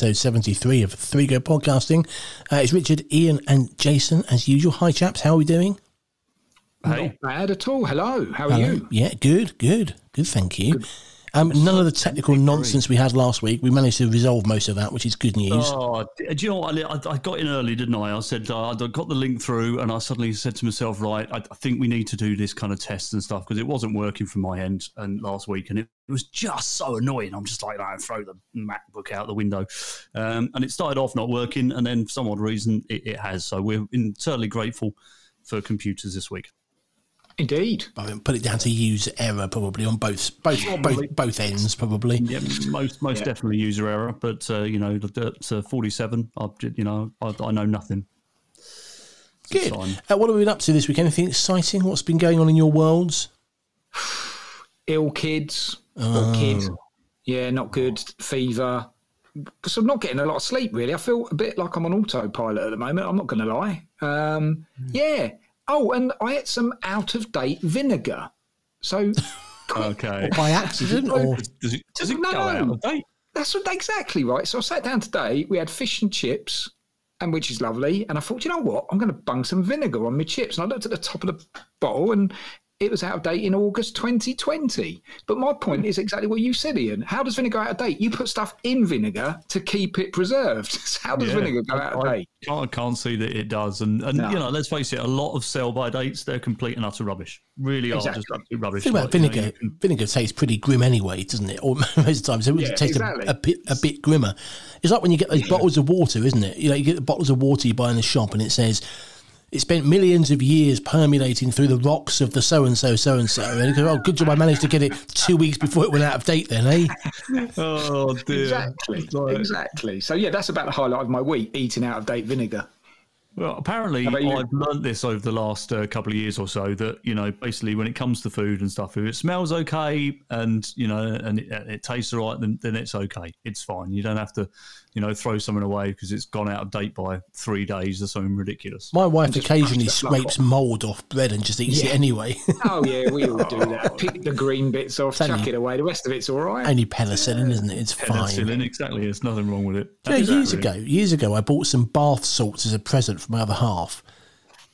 back. It's episode 73 of Three Go Podcasting. Uh, it's Richard, Ian, and Jason, as usual. Hi, chaps. How are we doing? Hey. Not bad at all. Hello. How are Hello. you? Yeah, good, good. Good, thank you. Good. Um, none of the technical nonsense we had last week. We managed to resolve most of that, which is good news. Oh, do you know what? I, I got in early, didn't I? I said uh, I got the link through, and I suddenly said to myself, right, I, I think we need to do this kind of test and stuff because it wasn't working from my end and last week, and it, it was just so annoying. I'm just like, I throw the MacBook out the window, um, and it started off not working, and then for some odd reason it, it has. So we're internally grateful for computers this week. Indeed. I mean, put it down to user error probably on both both both, both ends probably. Yeah, most most yeah. definitely user error. But uh, you know, at uh, forty seven, I you know I, I know nothing. Good. Uh, what have we been up to this week? Anything exciting? What's been going on in your worlds? Ill kids oh. or kid. Yeah, not good. Fever. Because I'm not getting a lot of sleep. Really, I feel a bit like I'm on autopilot at the moment. I'm not going to lie. Um, mm. Yeah, Oh, and I had some out of date vinegar. So, okay, by accident, or does it, does it no, go out of date? That's exactly right. So I sat down today. We had fish and chips, and which is lovely. And I thought, you know what? I'm going to bung some vinegar on my chips. And I looked at the top of the bottle, and it was out of date in August 2020. But my point is exactly what you said, Ian. How does vinegar out of date? You put stuff in vinegar to keep it preserved. how does yeah, vinegar go out of date? I can't see that it does. And, and no. you know, let's face it, a lot of sell by dates, they're complete and utter rubbish. Really exactly. are just absolute rubbish. Think about like, vinegar. You know, can... Vinegar tastes pretty grim anyway, doesn't it? Or most of the time, so it yeah, tastes exactly. a, a, bit, a bit grimmer. It's like when you get those bottles of water, isn't it? You know, you get the bottles of water you buy in the shop and it says it spent millions of years permeating through the rocks of the so and so, so and so. And goes, oh, good job I managed to get it two weeks before it went out of date, then, eh? oh, dear. Exactly. Exactly. So, yeah, that's about the highlight of my week eating out of date vinegar. Well, apparently, I've learned this over the last uh, couple of years or so that you know, basically, when it comes to food and stuff, if it smells okay and you know, and it, it tastes all right, then then it's okay. It's fine. You don't have to you know, throw something away because it's gone out of date by three days or something ridiculous. My wife occasionally scrapes mould off bread and just eats yeah. it anyway. oh yeah, we all do that. Pick the green bits off, chuck it away. The rest of it's all right. Only penicillin, isn't it? It's penicillin, fine. exactly. There's nothing wrong with it. Yeah, years ago, years ago, I bought some bath salts as a present for my other half.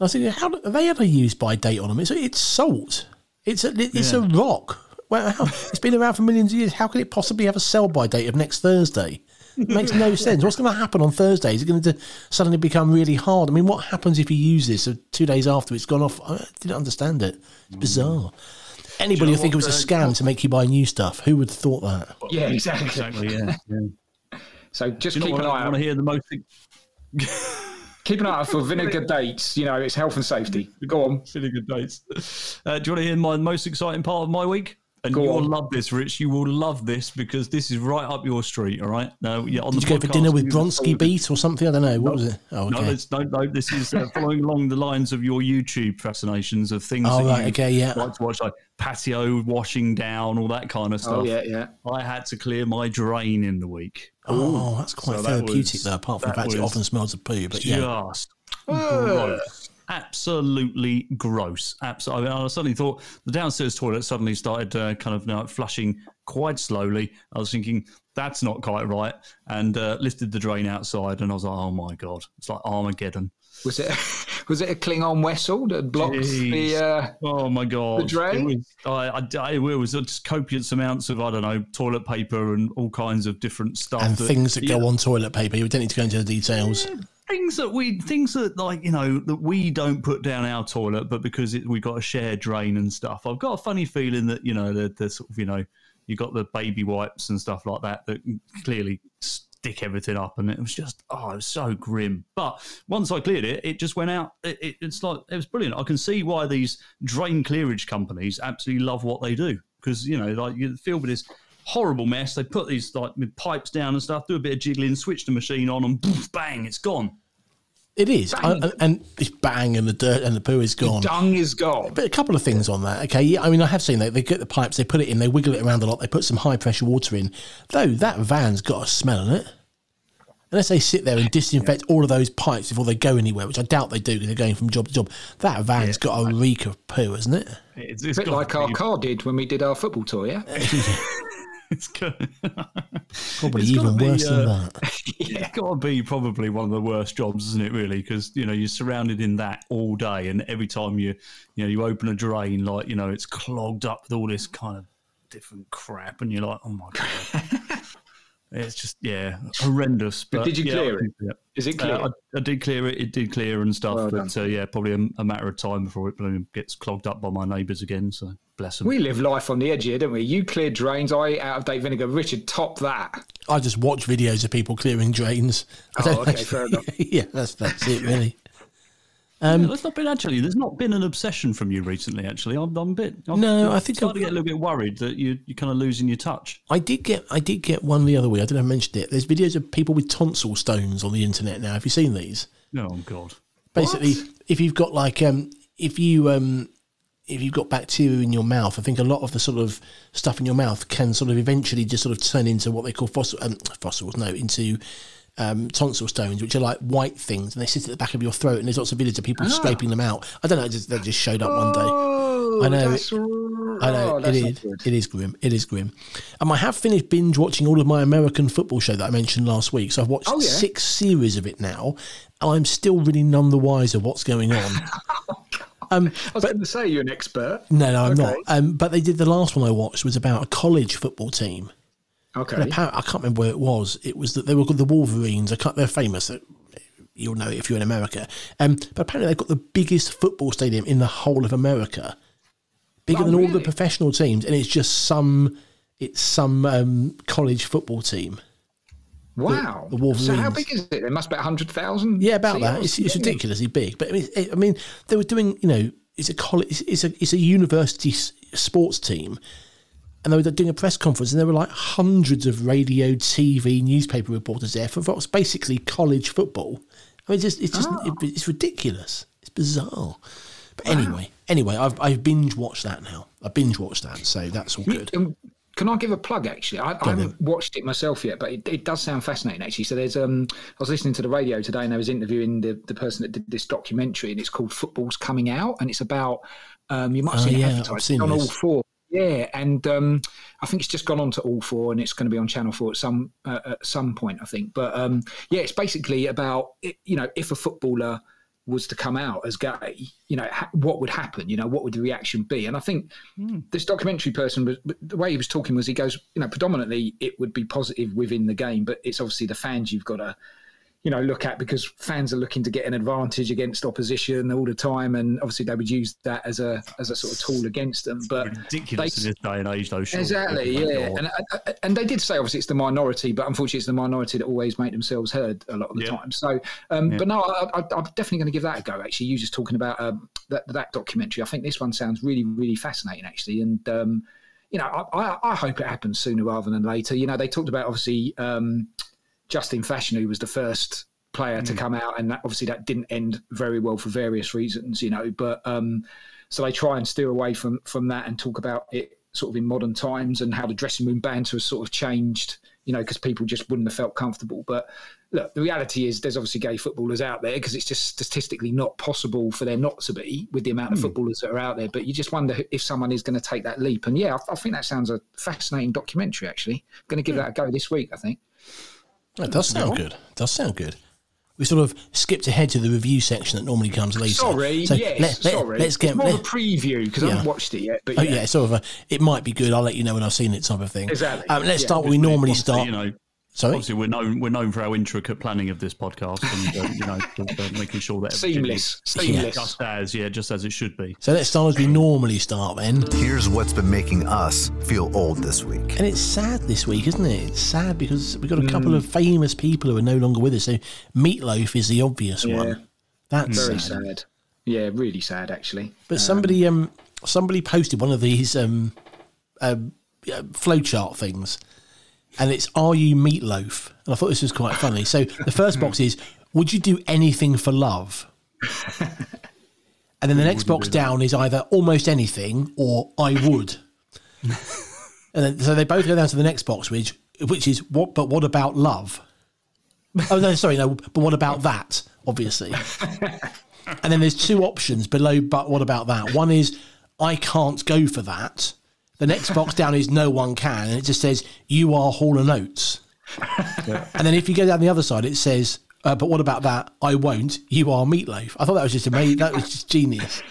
I said, "How are they ever used by date on them? It's it's salt. It's a it's yeah. a rock. Well, it's been around for millions of years. How can it possibly have a sell by date of next Thursday?" It makes no sense. What's going to happen on Thursday? Is it going to suddenly become really hard? I mean, what happens if you use this two days after it's gone off? I didn't understand it. It's bizarre. Anybody would think it was a scam to make you buy new stuff? Who would have thought that? Yeah, exactly. Exactly. Yeah. yeah. So just keep an eye out. I want to hear the most. keep an eye out for vinegar dates. You know, it's health and safety. Go on. Vinegar dates. Uh, do you want to hear my most exciting part of my week? And Go you on. will love this, Rich. You will love this because this is right up your street. All right. No, yeah. On Did you go for dinner with Bronski Beat or something? I don't know. What no, was it? Oh, okay. No, no, no. This is uh, following along the lines of your YouTube fascinations of things. Oh, right. okay. Yeah. Like to watch, like patio washing down, all that kind of oh, stuff. Oh, yeah, yeah. I had to clear my drain in the week. Oh, that's quite so therapeutic, that was, though. Apart from the fact it often smells of poo, but yeah. Just gross absolutely gross. Absolutely. I, mean, I suddenly thought the downstairs toilet suddenly started uh, kind of you know, flushing quite slowly. I was thinking that's not quite right, and uh, lifted the drain outside, and I was like, oh my god, it's like Armageddon. Was it was it a Klingon vessel that blocked Jeez. the? Uh, oh my god! The drain. It was, I, I, it was just copious amounts of I don't know toilet paper and all kinds of different stuff and that, things that yeah. go on toilet paper. You don't need to go into the details. Yeah things that we things that like you know that we don't put down our toilet, but because it, we've got a shared drain and stuff. I've got a funny feeling that you know the, the sort of you know you got the baby wipes and stuff like that that clearly stick everything up, and it was just oh, it was so grim. But once I cleared it, it just went out. It, it, it's like it was brilliant. I can see why these drain clearage companies absolutely love what they do because you know like you feel with this horrible mess. They put these like pipes down and stuff, do a bit of jiggling, switch the machine on, and poof, bang, it's gone. It is, I, and it's bang, and the dirt and the poo is gone. The dung is gone. But a couple of things on that. Okay, yeah, I mean, I have seen that they get the pipes, they put it in, they wiggle it around a lot, they put some high pressure water in. Though that van's got a smell in it. Unless they sit there and disinfect yeah. all of those pipes before they go anywhere, which I doubt they do because they're going from job to job. That van's yeah. got a reek of poo, hasn't it? It's, it's a bit like our car did when we did our football tour, yeah. it's got, Probably It's even be, worse than uh, that. it's got to be probably one of the worst jobs, isn't it? Really, because you know you're surrounded in that all day, and every time you you know you open a drain, like you know it's clogged up with all this kind of different crap, and you're like, oh my god. It's just yeah, horrendous. But, did you yeah, clear I it? yeah. Is it clear? Uh, I, I did clear it. It did clear and stuff, Well but uh, yeah, probably a, a matter of time before it gets clogged up by my neighbours again. So bless them. we live life on the edge here, don't we? You clear drains, I out of date vinegar. Richard, top that. I just watch videos of people clearing drains. Oh, don't okay, fair enough. yeah, that's that's it really. Um, there's not been actually. There's not been an obsession from you recently. Actually, I'm, I'm a bit. I'm, No, I'm I think starting I've- to get a little bit worried that you you're kind of losing your touch. I did get I did get one the other week. I don't know if I mentioned it. There's videos of people with tonsil stones on the internet now. Have you seen these? No, oh God. Basically, if you've got like um if you um if you've got bacteria in your mouth, I think a lot of the sort of stuff in your mouth can sort of eventually just sort of turn into what they call fossil um, fossils, no, into um, tonsil stones, which are like white things, and they sit at the back of your throat. And there's lots of videos of people scraping them out. I don't know, just, they just showed up one day. Oh, I know I know oh, it is. It is grim. It is grim. Um, I have finished binge watching all of my American football show that I mentioned last week. So I've watched Oh, yeah. six series of it now. and I'm still really none the wiser what's going on. um, I was going to say you're an expert. no, no, I'm Okay. not. Um, but they did the last one I watched was about a college football team. Okay. And apparently, I can't remember where it was. It was that they were called the Wolverines. I can't, they're famous. You'll know it if you're in America. Um, but apparently, they've got the biggest football stadium in the whole of America, bigger Oh, than all the professional teams, and it's just some. It's some um, college football team. Wow. the Wolverines. So how big is it? It must be 100,000? Yeah, about that. It's, it's ridiculously big. But I mean, I mean, they were doing. You know, it's a college. It's, a it's a university sports team, and they were doing a press conference, and there were like hundreds of radio, TV, newspaper reporters there for what's basically college football. I mean, it's just it's just Oh. it, it's ridiculous. It's bizarre. But anyway, anyway, I've I've binge watched that now. I binge watched that, so that's all good. Can I give a plug? Actually, I, I haven't watched it myself yet, but it, it does sound fascinating. Actually, so there's um, I was listening to the radio today, and I was interviewing the, the person that did this documentary, and it's called "Football's Coming Out," and it's about um, you might have Oh, seen it yeah, I've advertised seen on all four. Yeah, and um, I think it's just gone on to all four, and it's going to be on Channel Four at some uh, at some point, I think. But um, yeah, it's basically about you know if a footballer was to come out as gay, you know, ha- what would happen? You know, what would the reaction be? And I think hmm. this documentary person was the way he was talking was he goes, you know, predominantly it would be positive within the game, but it's obviously the fans you've got to, you know, look at because fans are looking to get an advantage against opposition all the time, and obviously they would use that as a as a sort of tool against them. But Ridiculous they- in this day and age, though. surely. Exactly, Oh yeah, and and they did say obviously it's the minority, but unfortunately it's the minority that always make themselves heard a lot of the Yeah. time. So, um, Yeah. but no, I, I, I'm definitely going to give that a go. Actually, you just talking about um, that that documentary. I think this one sounds really really fascinating actually, and um, you know I, I, I hope it happens sooner rather than later. You know they talked about obviously um, Justin Fashanu, who was the first player to hmm. come out, and that, obviously that didn't end very well for various reasons, you know. But um, so they try and steer away from from that and talk about it sort of in modern times and how the dressing room banter has sort of changed, you know, because people just wouldn't have felt comfortable. But look, the reality is there's obviously gay footballers out there because it's just statistically not possible for there not to be with the amount of hmm. footballers that are out there. But you just wonder if someone is going to take that leap. And yeah, I, I think that sounds a fascinating documentary. Actually, I'm going to give hmm. that a go this week. I think. That does sound good. Does sound good. We sort of skipped ahead to the review section that normally comes later. Sorry, So yes, let- let- sorry. Let's get. it's more of a preview because I haven't watched it yet. But Oh yeah, yeah, sort of. A, it might be good. I'll let you know when I've seen it, type of thing. Exactly. Um, let's Yeah. start. where we normally start. You know, Sorry. obviously we're known we're known for our intricate planning of this podcast and uh, you know for, uh, making sure that everything seamless, seamless. just as yeah, just as it should be. So let's start as we normally start then. Here's what's been making us feel old this week. And it's sad this week, isn't it? It's sad because we've got a couple of famous people who are no longer with us. So Meatloaf is the obvious Yeah. one. That's Very sad. sad. Yeah, really sad actually. But somebody um somebody posted one of these um, um uh, flowchart things, and it's "Are you meatloaf?" And I thought this was quite funny. So the first box is "Would you do anything for love?" And then the next box down is either almost anything or I would. and then, so they both go down to the next box, which which is what? But what about love? Oh no, sorry, no. But what about that? Obviously. and then there's two options below. But what about that? One is I can't go for that, The next box down is no one can, and it just says you are Hall and Oates. And then if you go down the other side, it says, uh, "But what about that? I won't. You are Meatloaf." I thought that was just amazing. That was just genius.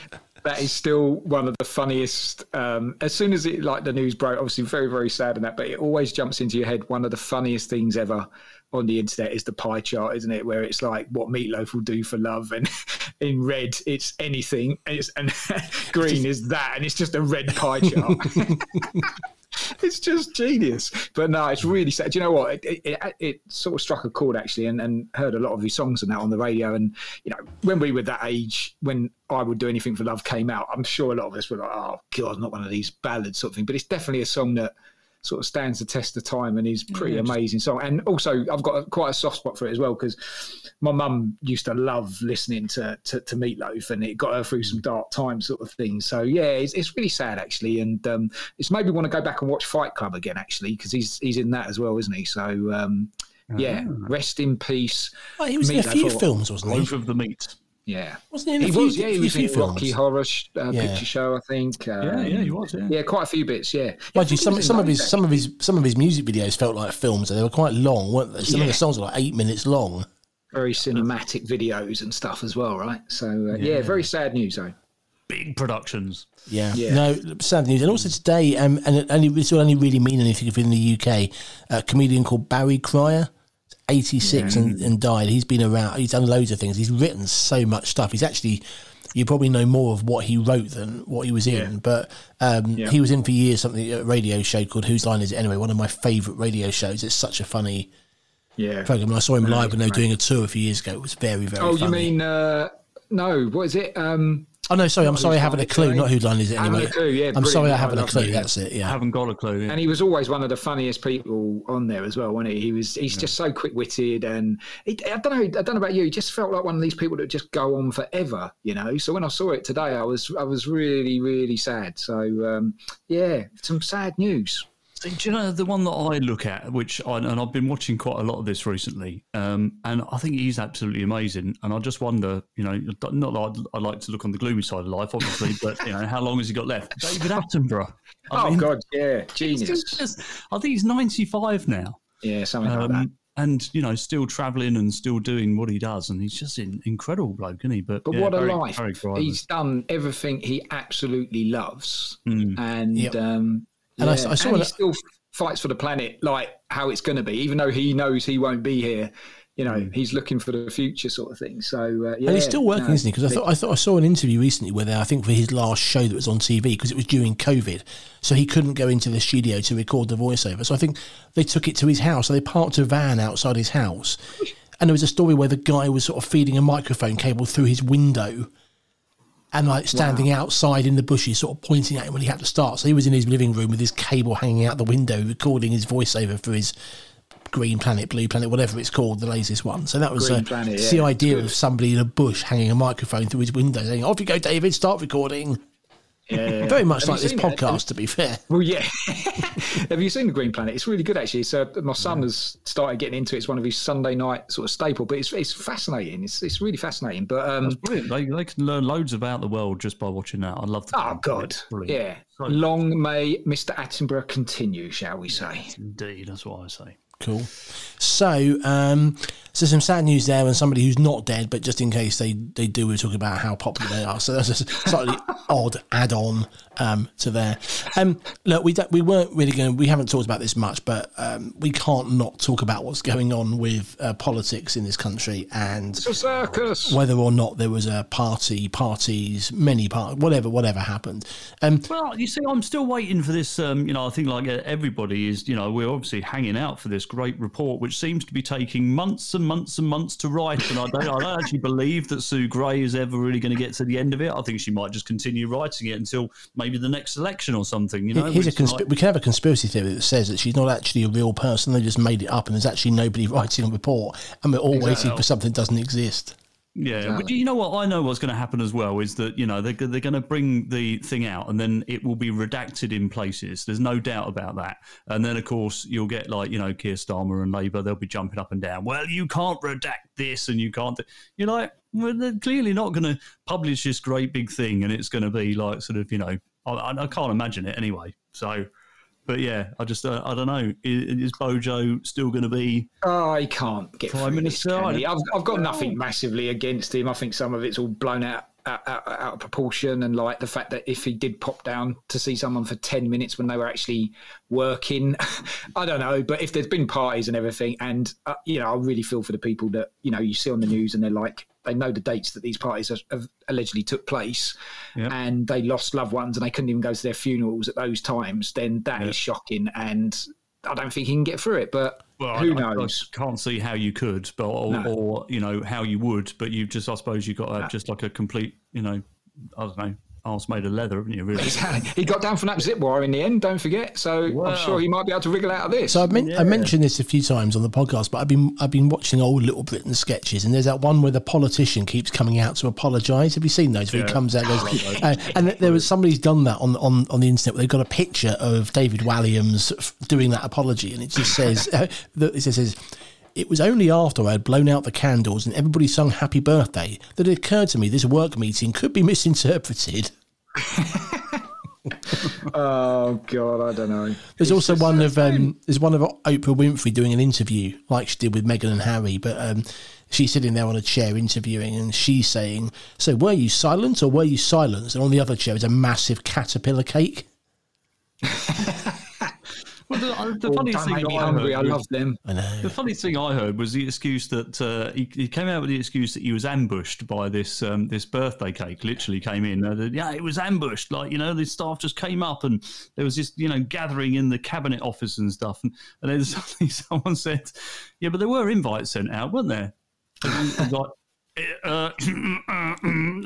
that is still one of the funniest. Um, as soon as it like the news broke, obviously very very sad and that, but it always jumps into your head. One of the funniest things ever on the internet is the pie chart, isn't it? Where it's like what Meatloaf will do for love, and in red it's anything, and, it's, and green is that, and it's just a red pie chart. it's just genius. But no, it's really sad. Do you know what? It, it, it, sort of struck a chord actually, and, and heard a lot of his songs and that on the radio. And you know, when we were that age, when I would do anything for love came out, I'm sure a lot of us were like, "Oh God, not one of these ballads sort of thing." But it's definitely a song that sort of stands the test of time and is pretty amazing song. And also, I've got a, quite a soft spot for it as well because my mum used to love listening to, to, to Meatloaf, and it got her through some dark times, sort of thing. So yeah, it's, it's really sad actually, and um, it's made me want to go back and watch Fight Club again actually because he's he's in that as well, isn't he? So um, yeah, rest in peace. Oh, he was in a few films, wasn't he? Both of the meat. Yeah, Wasn't he in a he few, was. Yeah, he few- was few in Rocky? Horror uh, Yeah. Picture Show, I think. Um, Yeah, yeah, he was. Yeah. Yeah, quite a few bits. Yeah, Mind you, some he was in some of loads, his some of his some of his music videos felt like films, and they were quite long, weren't they? Some of Yeah. the songs were like eight minutes long. very cinematic videos and stuff as well, right? So uh, yeah. very sad news though. Big productions. Yeah. Yeah. No, sad news. And also today, um, and it only, this will only really mean anything if you're in the UK, a comedian called Barry Cryer, 86 and, and died. He's been around, he's done loads of things. He's written so much stuff. He's actually, you probably know more of what he wrote than what he was in. But um, Yeah. he was in for years something, a radio show called Whose Line Is It Anyway? One of my favourite radio shows. It's such a funny Yeah. program. And I saw him live when they were doing a tour a few years ago. It was very, very Oh, you mean uh, no? What is it? Um, Oh, no, sorry. I'm sorry, I haven't a clue. Not Whose Line Is It Haven't a Anyway? Clue, yeah, I'm sorry, I haven't a clue. That's it. Yeah. Haven't got a clue. Yeah. and he was always one of the funniest people on there as well, wasn't he? He was. He's just so quick witted, and he, I don't know. I don't know about you. He just felt like one of these people that just go on forever, you know. So when I saw it today, I was I was really really sad. So um, yeah, some sad news. Do you know the one that I look at, which I, and I've been watching quite a lot of this recently, um, and I think he's absolutely amazing. And I just wonder, you know, not that I'd, I'd like to look on the gloomy side of life, obviously, but you know, how long has he got left? David Attenborough. I oh mean, God, yeah, genius. just- I think he's ninety-five now, Yeah, something like that. um, and you know, still travelling and still doing what he does, and he's just an incredible bloke, isn't he? But, But yeah, what a very- life! very. He's done everything he absolutely loves, Mm. and Yep. um, And I- yeah, I saw and he still fights for the planet like how it's going to be, even though he knows he won't be here. You know, he's looking for the future, sort of thing. So, uh, yeah, And he's still working, no, isn't he? Because I thought I thought I saw an interview recently where they, I think for his last show that was on TV because it was during COVID, so he couldn't go into the studio to record the voiceover. So I think they took it to his house. So they parked a van outside his house, and there was a story where the guy was sort of feeding a microphone cable through his window. And like standing outside in the bushes, sort of pointing at him when he had to start. So he was in his living room with his cable hanging out the window, recording his voiceover for his Green Planet, Blue Planet, whatever it's called, the latest one. So that was uh, Planet, yeah, the idea of somebody in a bush hanging a microphone through his window saying, Off you go, David, start recording. Yeah. Very much Have like this seen it? podcast, to be fair. Well, yeah. Have you seen the Green Planet? It's really good, actually. So my son has started getting into it. It's one of his Sunday night sort of staple, but it's it's fascinating. It's it's really fascinating. But um, That's brilliant. They, they can learn loads about the world just by watching that. I love the. oh god, yeah. So- Long may Mr. Attenborough continue, shall we say? Indeed, that's what I say. Cool. So, um, so some sad news there, and somebody who's not dead, but just in case they, they do, we're talking about how popular they are. So that's a slightly odd add-on um, to there. Um, look, we don't, we weren't really going. We haven't talked about this much, but um, we can't not talk about what's going on with uh, politics in this country and It's a circus. whether or not there was a party, parties, many part, whatever, whatever happened. Um, Well, you see, I'm still waiting for this. Um, you know, I think like uh, everybody is. You know, we're obviously hanging out for this great report, which seems to be taking months and months and months to write. And I don't, I don't actually believe that Sue Gray is ever really going to get to the end of it. I think she might just continue writing it until maybe the next election or something. You know, Here's a consp- like- we can have a conspiracy theory that says that she's not actually a real person. They just made it up, and there's actually nobody writing a report, and we're all waiting for something that doesn't exist. Yeah, but you know what? I know what's going to happen as well is that you know they're they're going to bring the thing out and then it will be redacted in places. There's no doubt about that. And then of course you'll get like you know Keir Starmer and Labour. They'll be jumping up and down. Well, you can't redact this and you can't. do-" You're like, well, they're clearly not going to publish this great big thing, and it's going to be like sort of you know. I, I I can't imagine it anyway. So, but yeah, I just uh, I don't know. Is, is Bojo still going to be? Oh, he can't get Prime Minister, this, I-? I've, I've got nothing massively against him. I think some of it's all blown out, out, out, out of proportion, and like the fact that if he did pop down to see someone for ten minutes when they were actually working, I don't know. But if there's been parties and everything, and uh, you know, I really feel for the people that you know you see on the news and they're like. They know the dates that these parties have, have allegedly took place, Yeah. and they lost loved ones, and they couldn't even go to their funerals at those times. Then that is shocking, and I don't think he can get through it. But Well, who I, I- I can't see how you could, but or, No. or you know how you would, but you just I suppose you got to have just like a complete you know I don't know arse made of leather, haven't you? Really? Exactly. He got down from that zip wire in the end. Don't forget. So Wow. I'm sure he might be able to wriggle out of this. So I've men- I mentioned this a few times on the podcast, but I've been I've been watching old Little Britain sketches, and there's that one where the politician keeps coming out to apologise. Have you seen those? Where he comes out, and goes, uh, and there was somebody's done that on on on the internet. Where they've got a picture of David Walliams doing that apology, and it just says uh, that it says. It was only after I had blown out the candles and everybody sung happy birthday that it occurred to me this work meeting could be misinterpreted. oh God, I don't know. There's also one of um, there's one of Oprah Winfrey doing an interview like she did with Meghan and Harry, but um, she's sitting there on a chair interviewing, and she's saying, "So were you silent or were you silenced?" And on the other chair is a massive caterpillar cake. Well, the, uh, the Oh, funniest don't thing make that me I hungry. I heard was- love them. I know. The funny thing I heard was the excuse that uh, he, he came out with the excuse that he was ambushed by this um, this birthday cake. Literally came in. Uh, that, yeah, it was ambushed. Like you know, the staff just came up and there was this you know gathering in the cabinet office and stuff. And, and then suddenly someone said, "Yeah, but there were invites sent out, weren't there?" And I uh,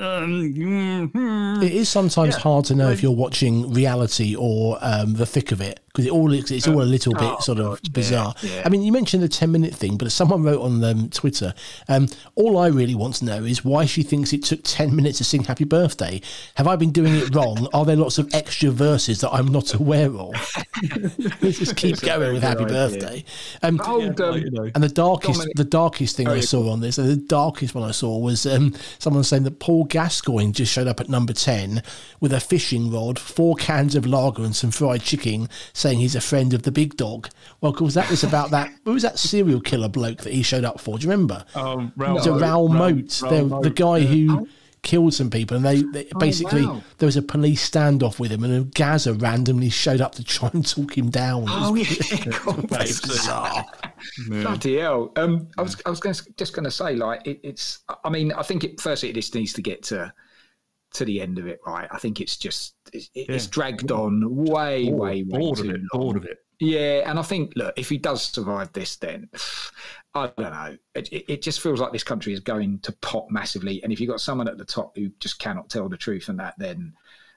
um, It is sometimes hard to know if you're watching reality or um, the thick of it because it all looks, it's all a little bit Oh, sort of God, bizarre. yeah. I mean, you mentioned the ten minute thing, but someone wrote on um, Twitter, um, all I really want to know is why she thinks it took ten minutes to sing Happy Birthday. Have I been doing it wrong? Are there lots of extra verses that I'm not aware of? Let's just keep It's going very with Happy idea. Birthday. Um, Old, um, and the darkest, Dominic- the darkest thing I saw on this, the darkest one I saw was um, someone saying that Paul Gascoigne just showed up at number ten with a fishing rod, four cans of lager, and some fried chicken, saying he's a friend of the big dog. Well, because that was about that. Who was that serial killer bloke that he showed up for? Do you remember? um, it was a Raoul Moat, the, the guy who. Killed some people, and they, they basically wow. there was a police standoff with him, and a Gazza randomly showed up to try and talk him down. Oh yeah, God, it's bizarre. bloody hell. Um, I was, I was gonna, just going to say, like, it, it's. I mean, I think it firstly it just needs to get to to the end of it, right? I think it's just it's, it's Yeah. dragged on way, way, way bored of too it. long. Bored of it. Yeah, and I think look, if he does survive this, then I don't know. It, it, it just feels like this country is going to pop massively, and if you've got someone at the top who just cannot tell the truth and that, then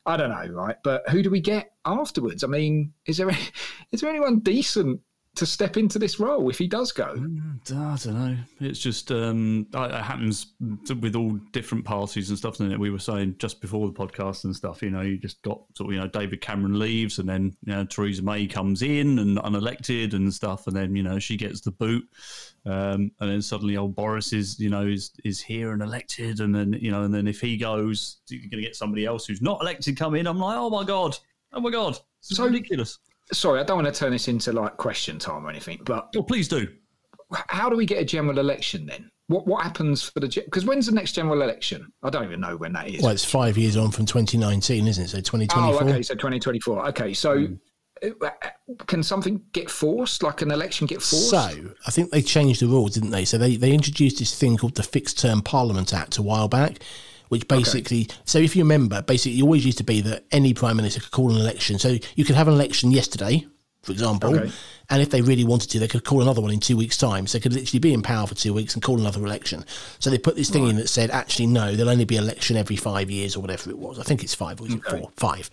I don't know, right? But who do we get afterwards? I mean, is there is there anyone decent to step into this role if he does go? I don't know. It's just um, it it happens with all different parties and stuff. And we were saying just before the podcast and stuff. You know, you just got sort of you know David Cameron leaves, and then you know Theresa May comes in and unelected and stuff, and then you know she gets the boot, um, and then suddenly old Boris is you know is is here and elected, and then you know, and then if he goes, you're going to get somebody else who's not elected come in. I'm like, oh my god, oh my god, it's So- ridiculous. Sorry, I don't want to turn this into like question time or anything, but Oh, please do. how do we get a general election then? What what happens for the because when's the next general election? I don't even know when that is. Well, it's five years on from 2019, isn't it? So 2024. Oh, okay, so 2024. Okay, so uh, can something get forced? Like an election get forced? So I think they changed the rules, didn't they? So they, they introduced this thing called the Fixed Term Parliament Act a while back, which basically so if you remember, basically it always used to be that any prime minister could call an election. So you could have an election yesterday, for example, Okay. and if they really wanted to, they could call another one in two weeks' time. So they could literally be in power for two weeks and call another election. So they put this thing in that said, actually, no, there'll only be election every five years or whatever it was. I think it's five or is it four? Five.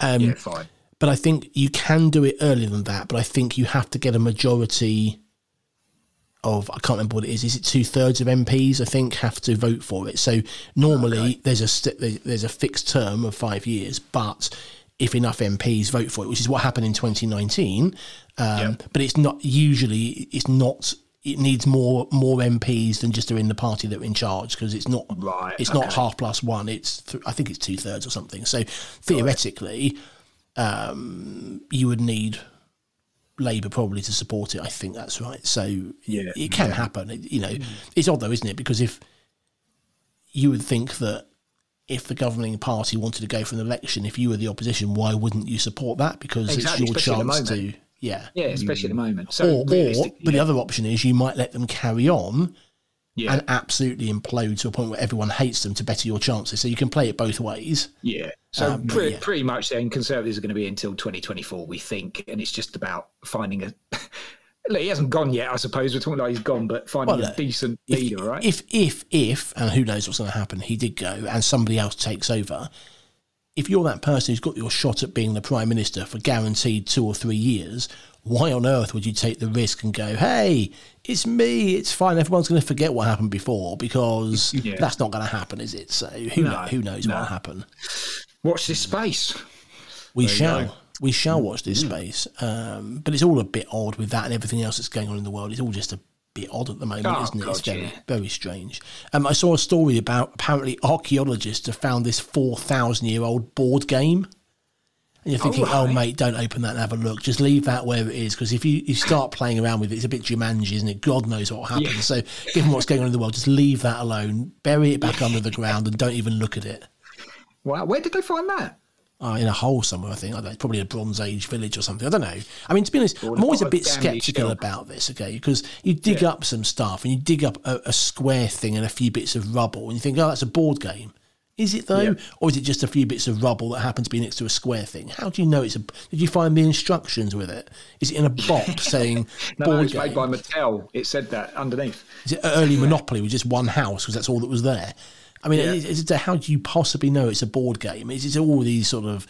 Um, yeah, fine. but I think you can do it earlier than that. But I think you have to get a majority of I can't remember what it is. Is it two thirds of MPs? I think have to vote for it. So normally there's a st- there's a fixed term of five years, but if enough MPs vote for it, which is what happened in 2019, um, but it's not usually it's not. It needs more more MPs than just are in the party that are in charge because it's not Right, It's not half plus one. It's th- I think it's two thirds or something. So theoretically, um, you would need Labour probably to support it. I think that's right. So Yeah. it can happen. It- you know, mm. it's odd though, isn't it? Because if you would think that if the governing party wanted to go for an election, if you were the opposition, why wouldn't you support that? Because Exactly, it's your chance to, yeah. Yeah, especially at the moment. So Or, or but the other option is you might let them carry on yeah, and absolutely implode to a point where everyone hates them to better your chances. So you can play it both ways. yeah. So Um, pretty, yeah. pretty much then Conservatives are going to be until 2024, we think, and it's just about finding a. Look, he hasn't gone yet, I suppose. We're talking like he's gone, but finding Well, a decent If, leader, right? if, if, if, and who knows what's going to happen, he did go and somebody else takes over. If you're that person who's got your shot at being the prime minister for guaranteed two or three years, why on earth would you take the risk and go, hey, it's me, it's fine, everyone's going to forget what happened before because Yeah. that's not going to happen, is it? So who, No, know, who knows no. what'll happen? Watch this space. We you shall. We shall watch this space. Um, but it's all a bit odd with that and everything else that's going on in the world. It's all just a bit odd at the moment, Oh, isn't it? It's very, yeah. very strange. Um, I saw a story about apparently archaeologists have found this 4,000 year old board game. And you're thinking, oh, right. mate, don't open that and have a look. Just leave that where it is. Because if you, you start playing around with it, it's a bit Jumanji, isn't it? God knows what will happen. Yeah. So, given what's going on in the world, just leave that alone, bury it back under the ground, and don't even look at it. Wow, where did they find that? uh, in a hole somewhere. I think I know, probably a Bronze Age village or something. I don't know. I mean, to be honest, I'm always a bit sceptical about this. Okay, because you dig up some stuff and you dig up a, a square thing and a few bits of rubble, and you think, oh, that's a board game. Is it though, Yeah. or is it just a few bits of rubble that happen to be next to a square thing? How do you know it's a? Did you find the instructions with it? Is it in a box saying No, board no, it's game? made by Mattel. It said that underneath. Is it early Monopoly with just one house because that's all that was there? I mean, Yeah. is, is it, how do you possibly know it's a board game? Is it all these sort of?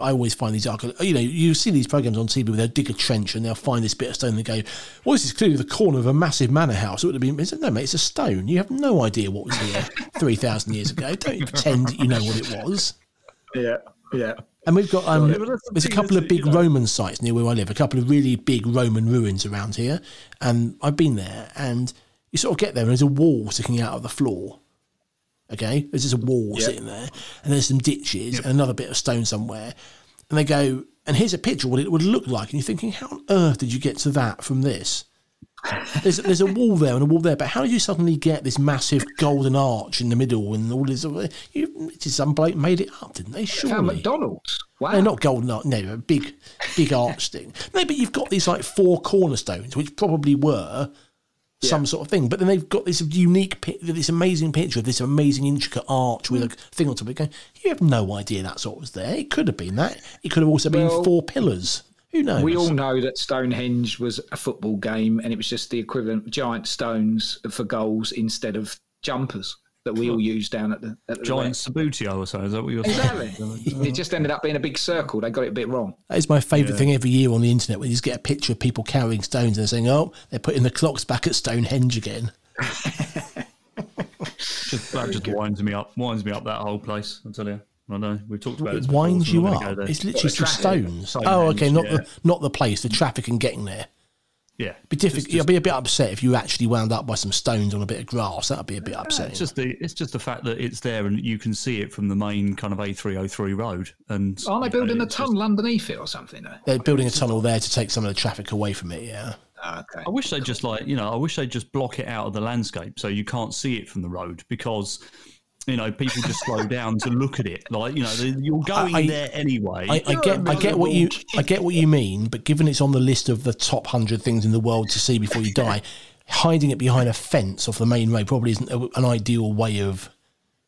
I always find these archae- you know you see these programs on TV where they'll dig a trench and they'll find this bit of stone and they go, well, this is clearly the corner of a massive manor house. It would have been. Said, no, mate, it's a stone. You have no idea what was here three thousand years ago. Don't pretend that you know what it was. Yeah, yeah. And we've got um, Yeah, but that's the there's a couple of big you know? Roman sites near where I live. A couple of really big Roman ruins around here, and I've been there. And you sort of get there, and there's a wall sticking out of the floor. Okay, there's just a wall Yep. sitting there, and there's some ditches and another bit of stone somewhere. And they go, and here's a picture of what it would look like. And you're thinking, how on earth did you get to that from this? There's, there's a wall there and a wall there, but how did you suddenly get this massive golden arch in the middle and all this? You, just some bloke made it up, didn't they? Found Surely. McDonald's. Wow. No, not golden arch. No, a big, big arch thing. No, but you've got these like four cornerstones, which probably were some sort of thing. But then they've got this unique, this amazing picture of this amazing intricate arch with hmm. a thing on top of it. Going, you have no idea that's what was there. It could have been that. It could have also been Well, four pillars. Who knows? We all know that Stonehenge was a football game and it was just the equivalent of giant stones for goals instead of jumpers that we all use down at the, at the Giant Subbuteo or so. Is that what you're Exactly. saying? it just ended up being a big circle. They got it a bit wrong. That is my favourite thing every year on the internet when you just get a picture of people carrying stones and they're saying, oh, they're putting the clocks back at Stonehenge again. Just, that just winds me up. Winds me up that whole place. I tell you. I know we've talked about It this. before, winds so you up. gonna go there. It's literally some traffic. stones. Stonehenge, Oh, okay, not yeah. the not the place, the traffic and getting there. Yeah. Be difficult. I'd be a bit upset if you actually wound up by some stones on a bit of grass. That'd be a bit upsetting. It's just the it's just the fact that it's there and you can see it from the main kind of A303 road. And Aren't they you know, building a it's just- tunnel underneath it or something? Though? They're building a tunnel there to take some of the traffic away from it. Yeah. Ah, okay. I wish they'd just like you know I wish they'd just block it out of the landscape so you can't see it from the road because you know people just slow down to look at it like you know you're going I- there anyway. I, I get, I get what you, I get what you mean, but given it's on the list of the top hundred things in the world to see before you die, hiding it behind a fence off the main road probably isn't a, an ideal way of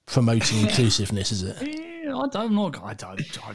promoting inclusiveness, is it? Yeah, I don't know. I don't. I,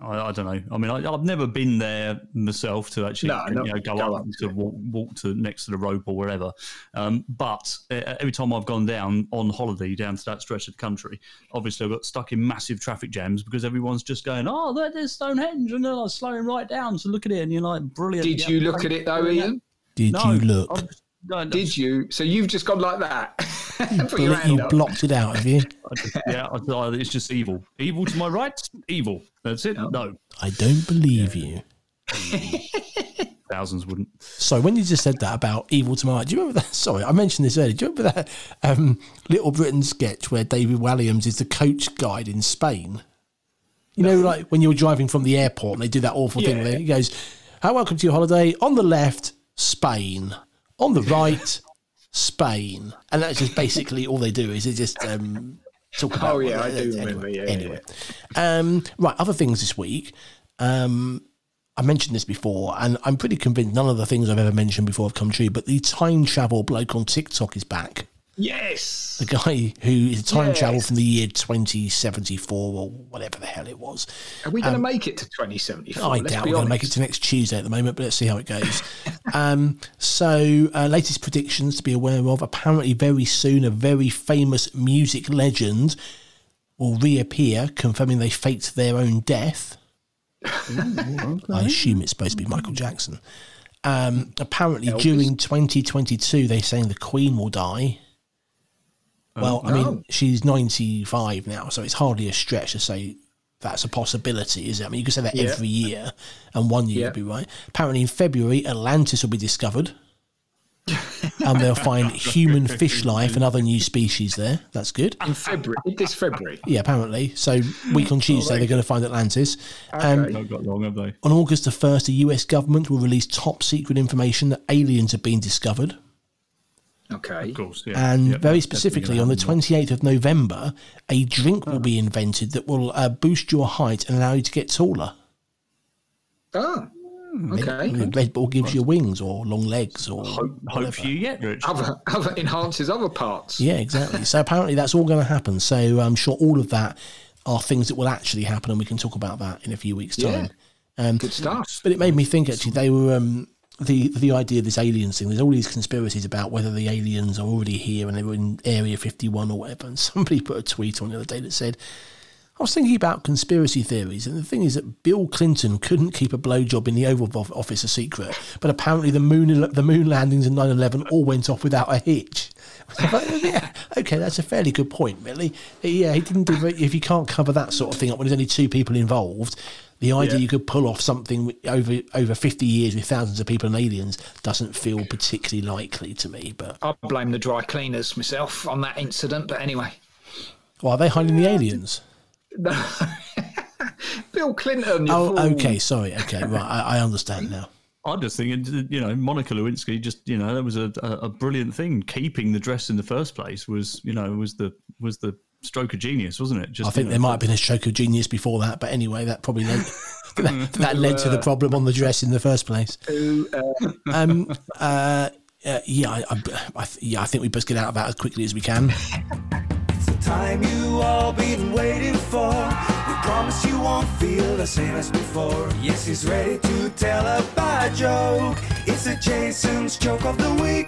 I don't know. I mean, I, I've never been there myself to actually No, no, you know, go, go up, up to walk, walk to next to the rope or wherever. Um, but uh, every time I've gone down on holiday down to that stretch of the country, obviously I got stuck in massive traffic jams because everyone's just going, "Oh, there- there's Stonehenge," and they're like slowing right down to look at it, and you're like, "Brilliant." Did yeah, you look at it though, Ian? Did No, you look? I've- no, no, Did you? So you've just gone like that? Put Bl- you up. blocked it out, have you? I just- yeah, I thought it's just evil. Evil to my right, evil. That's it. No, I don't believe you. thousands wouldn't. So when you just said that about evil to my right, do you remember that? Sorry, I mentioned this earlier. Do you remember that um, Little Britain sketch where David Walliams is the coach guide in Spain? You know, like when you're driving from the airport and they do that awful thing where he goes, "Hi, welcome to your holiday." On the left, Spain. On the right, Spain. And that's just basically all they do is they just um, talk about. Oh, yeah, I do anyway, remember, yeah, anyway, um, right. Other things this week. Um, I mentioned this before, and I'm pretty convinced none of the things I've ever mentioned before have come true. But the time travel bloke on TikTok is back. Yes. The guy who is time Yes. travel from the year 2074 or whatever the hell it was. Are we going to make it to 2074? Um, I Let's doubt we're going to make it to next Tuesday at the moment, but let's see how it goes. um, so, uh, latest predictions to be aware of. Apparently, very soon, a very famous music legend will reappear, confirming they faked their own death. I assume it's supposed to be Michael Jackson. Um, apparently, during 2022, they're saying the Queen will die. Well, I mean, Oh. she's 95 now, so it's hardly a stretch to say that's a possibility, is it? I mean, you could say that Yeah. every year, and one year Yeah. would be right. Apparently, in February, Atlantis will be discovered. and they'll find human fish life and other new species there. That's good. in February. This February. Yeah, apparently. So, week on Tuesday, they're going to find Atlantis. Um, Okay. Not got long, have they? on August the 1st, the US government will release top secret information that aliens have been discovered. Okay. Of course, yeah. And Yep, very specifically, on the 28th of November, a drink will be invented that will uh, boost your height and allow you to get taller. Oh. Okay. Red Bull gives you wings or long legs or. Hope, hope for you yet, Rich. Other, other enhances other parts. Yeah, exactly. so apparently that's all going to happen. So I'm sure all of that are things that will actually happen, and we can talk about that in a few weeks' Yeah. time. Good stuff. But it made me think actually they were um, the the idea of this aliens thing. There's all these conspiracies about whether the aliens are already here and they were in Area 51 or whatever. And somebody put a tweet on the other day that said, "I was thinking about conspiracy theories, and the thing is that Bill Clinton couldn't keep a blowjob in the Oval Office a secret, but apparently the moon the moon landings in 9/11 all went off without a hitch." Thought, yeah, okay, that's a fairly good point, really. Yeah, he didn't do. If you can't cover that sort of thing up when there's only two people involved, the idea Yeah. you could pull off something over over 50 years with thousands of people and aliens doesn't feel particularly likely to me. But I blame the dry cleaners myself on that incident. But anyway, well, are they hiding the aliens? Bill Clinton. Oh, fool. okay, sorry, okay, right, I, I understand now. I'm just thinking, you know, Monica Lewinsky just, you know, that was a, a, a brilliant thing. Keeping the dress in the first place was, you know, was the was the stroke of genius, wasn't it? Just I think you there know, might have been a stroke of genius before that, but anyway, that probably led, that, that led to the problem on the dress in the first place. Uh, Um, uh, uh, yeah, I, I, I, yeah, I think we best get out of that as quickly as we can. It's the time you all been waiting for. We promise you won't feel the same as before. Yes, he's ready to tell a bad joke. It's the Jason's joke of the week.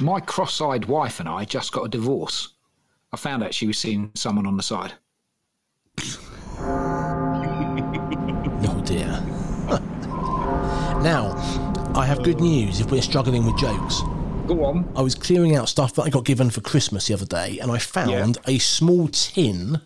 my cross-eyed wife and I just got a divorce. I found out she was seeing someone on the side. Oh dear. now, I have good news if we're struggling with jokes. Go on. I was clearing out stuff that I got given for Christmas the other day, and I found a small tin,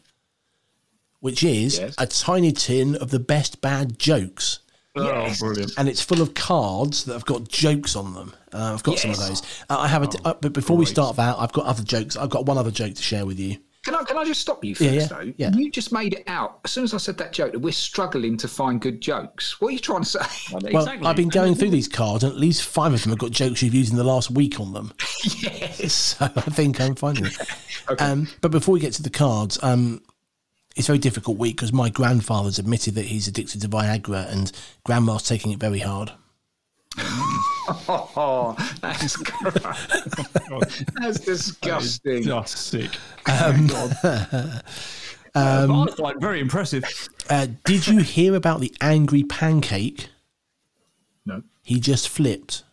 which is Yes. a tiny tin of the best bad jokes. Oh, brilliant. And it's full of cards that have got jokes on them. Uh, I've got some of those. Uh, I have a, uh, but before we start that, I've got other jokes. I've got one other joke to share with you. Can I, can I just stop you first, Yeah, yeah, though? yeah. You just made it out. As soon as I said that joke, that we're struggling to find good jokes. What are you trying to say? Well, Exactly. I've been going through these cards, and at least five of them have got jokes you've used in the last week on them. yes. So I think I'm finding it. Um, but before we get to the cards, um, it's a very difficult week because my grandfather's admitted that he's addicted to Viagra, and Grandma's taking it very hard. Oh, that's gross. that's disgusting. Just sick. Um, I find very impressive. Uh, did you hear about the angry pancake? No. He just flipped.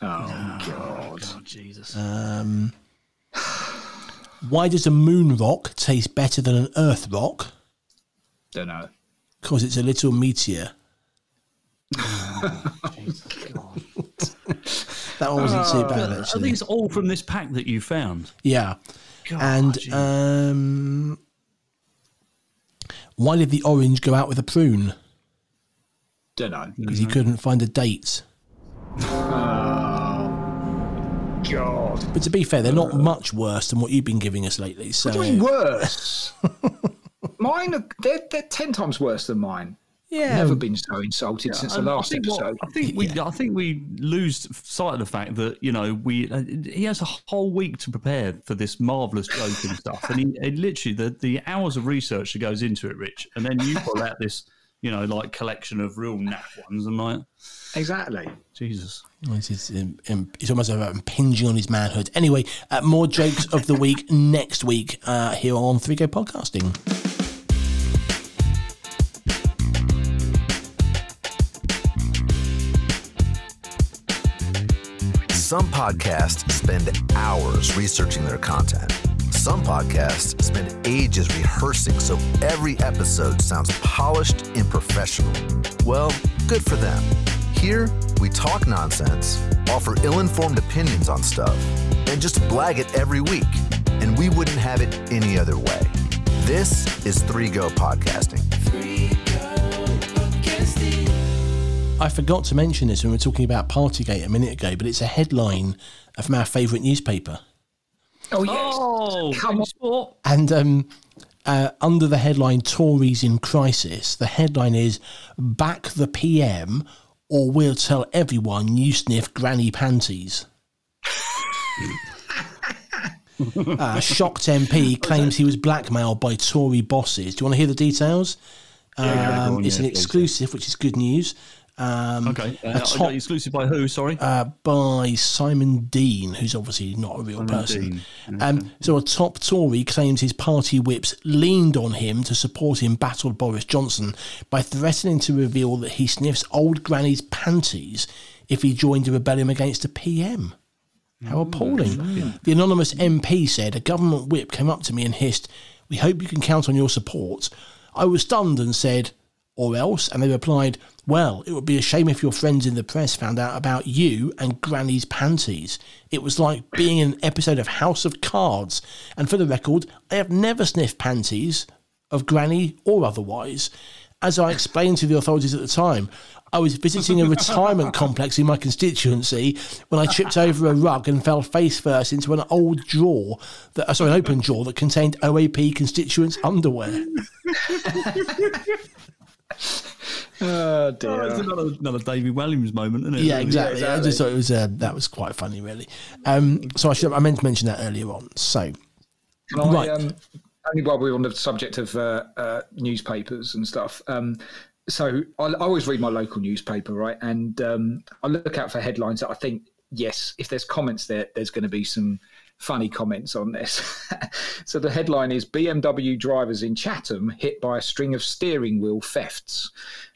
Oh, God. Oh Jesus. Why does a moon rock taste better than an earth rock? Don't know. Because it's a little meteor. that one wasn't too bad, actually. think it's all from this pack that you found. Yeah. and um, why did the orange go out with a prune? Don't know. Because he couldn't find a date. God. But to be fair, they're not much worse than what you've been giving us lately. So What do you mean worse? Mine, are, they're, they're 10 times worse than mine. Yeah. Never been so insulted since the last I think what- episode. I think we, I think we lose sight of the fact that you know we uh, he has a whole week to prepare for this marvelous joke and stuff, and he, he literally the the hours of research that goes into it, Rich, and then you pull out this you know like collection of real nap ones, and like Exactly. Jesus. It's, it's, um, um, it's almost like impinging on his manhood. Anyway, uh, more jokes of the week next week uh, here on 3Go Podcasting. Some podcasts spend hours researching their content. Some podcasts spend ages rehearsing so every episode sounds polished and professional. Well, good for them. Here, we talk nonsense, offer ill informed opinions on stuff, and just blag it every week. And we wouldn't have it any other way. This is 3 Go Podcasting. I forgot to mention this when we were talking about Partygate a minute ago, but it's a headline from our favourite newspaper. Oh, yes. Oh, Come on. And um, uh, under the headline Tories in Crisis, the headline is Back the PM or We'll Tell Everyone You Sniff Granny Panties. uh, shocked MP claims he was blackmailed by Tory bosses. Do you want to hear the details? Yeah, Um, on, it's yeah, an exclusive, which is good news. Um, Okay, uh, top- exclusive by who? Sorry. uh, by Simon Dean, who's obviously not a real person. Um, so, a top Tory claims his party whips leaned on him to support him battle Boris Johnson by threatening to reveal that he sniffs old granny's panties if he joined a rebellion against a PM. How appalling. The anonymous MP said a government whip came up to me and hissed, We hope you can count on your support. I was stunned and said, Or else? And they replied, Well, it would be a shame if your friends in the press found out about you and Granny's panties. It was like being in an episode of House of Cards. And for the record, I have never sniffed panties of Granny or otherwise. As I explained to the authorities at the time, I was visiting a retirement complex in my constituency when I tripped over a rug and fell face first into an old drawer, that, uh, sorry, an open drawer that contained OAP constituents' underwear. Oh, Oh, dear. it's another, another David Williams moment, isn't it? Yeah, exactly. I just thought it was uh, that was quite funny, really. Um, so I should I meant to mention that earlier on. So Can I, Right. um, only while we're on the subject of uh, uh, newspapers and stuff. Um, so I, I always read my local newspaper, right? And um, I look out for headlines that I think, yes, if there's comments there, there's going to be some funny comments on this. so the headline is BMW drivers in Chatham hit by a string of steering wheel thefts.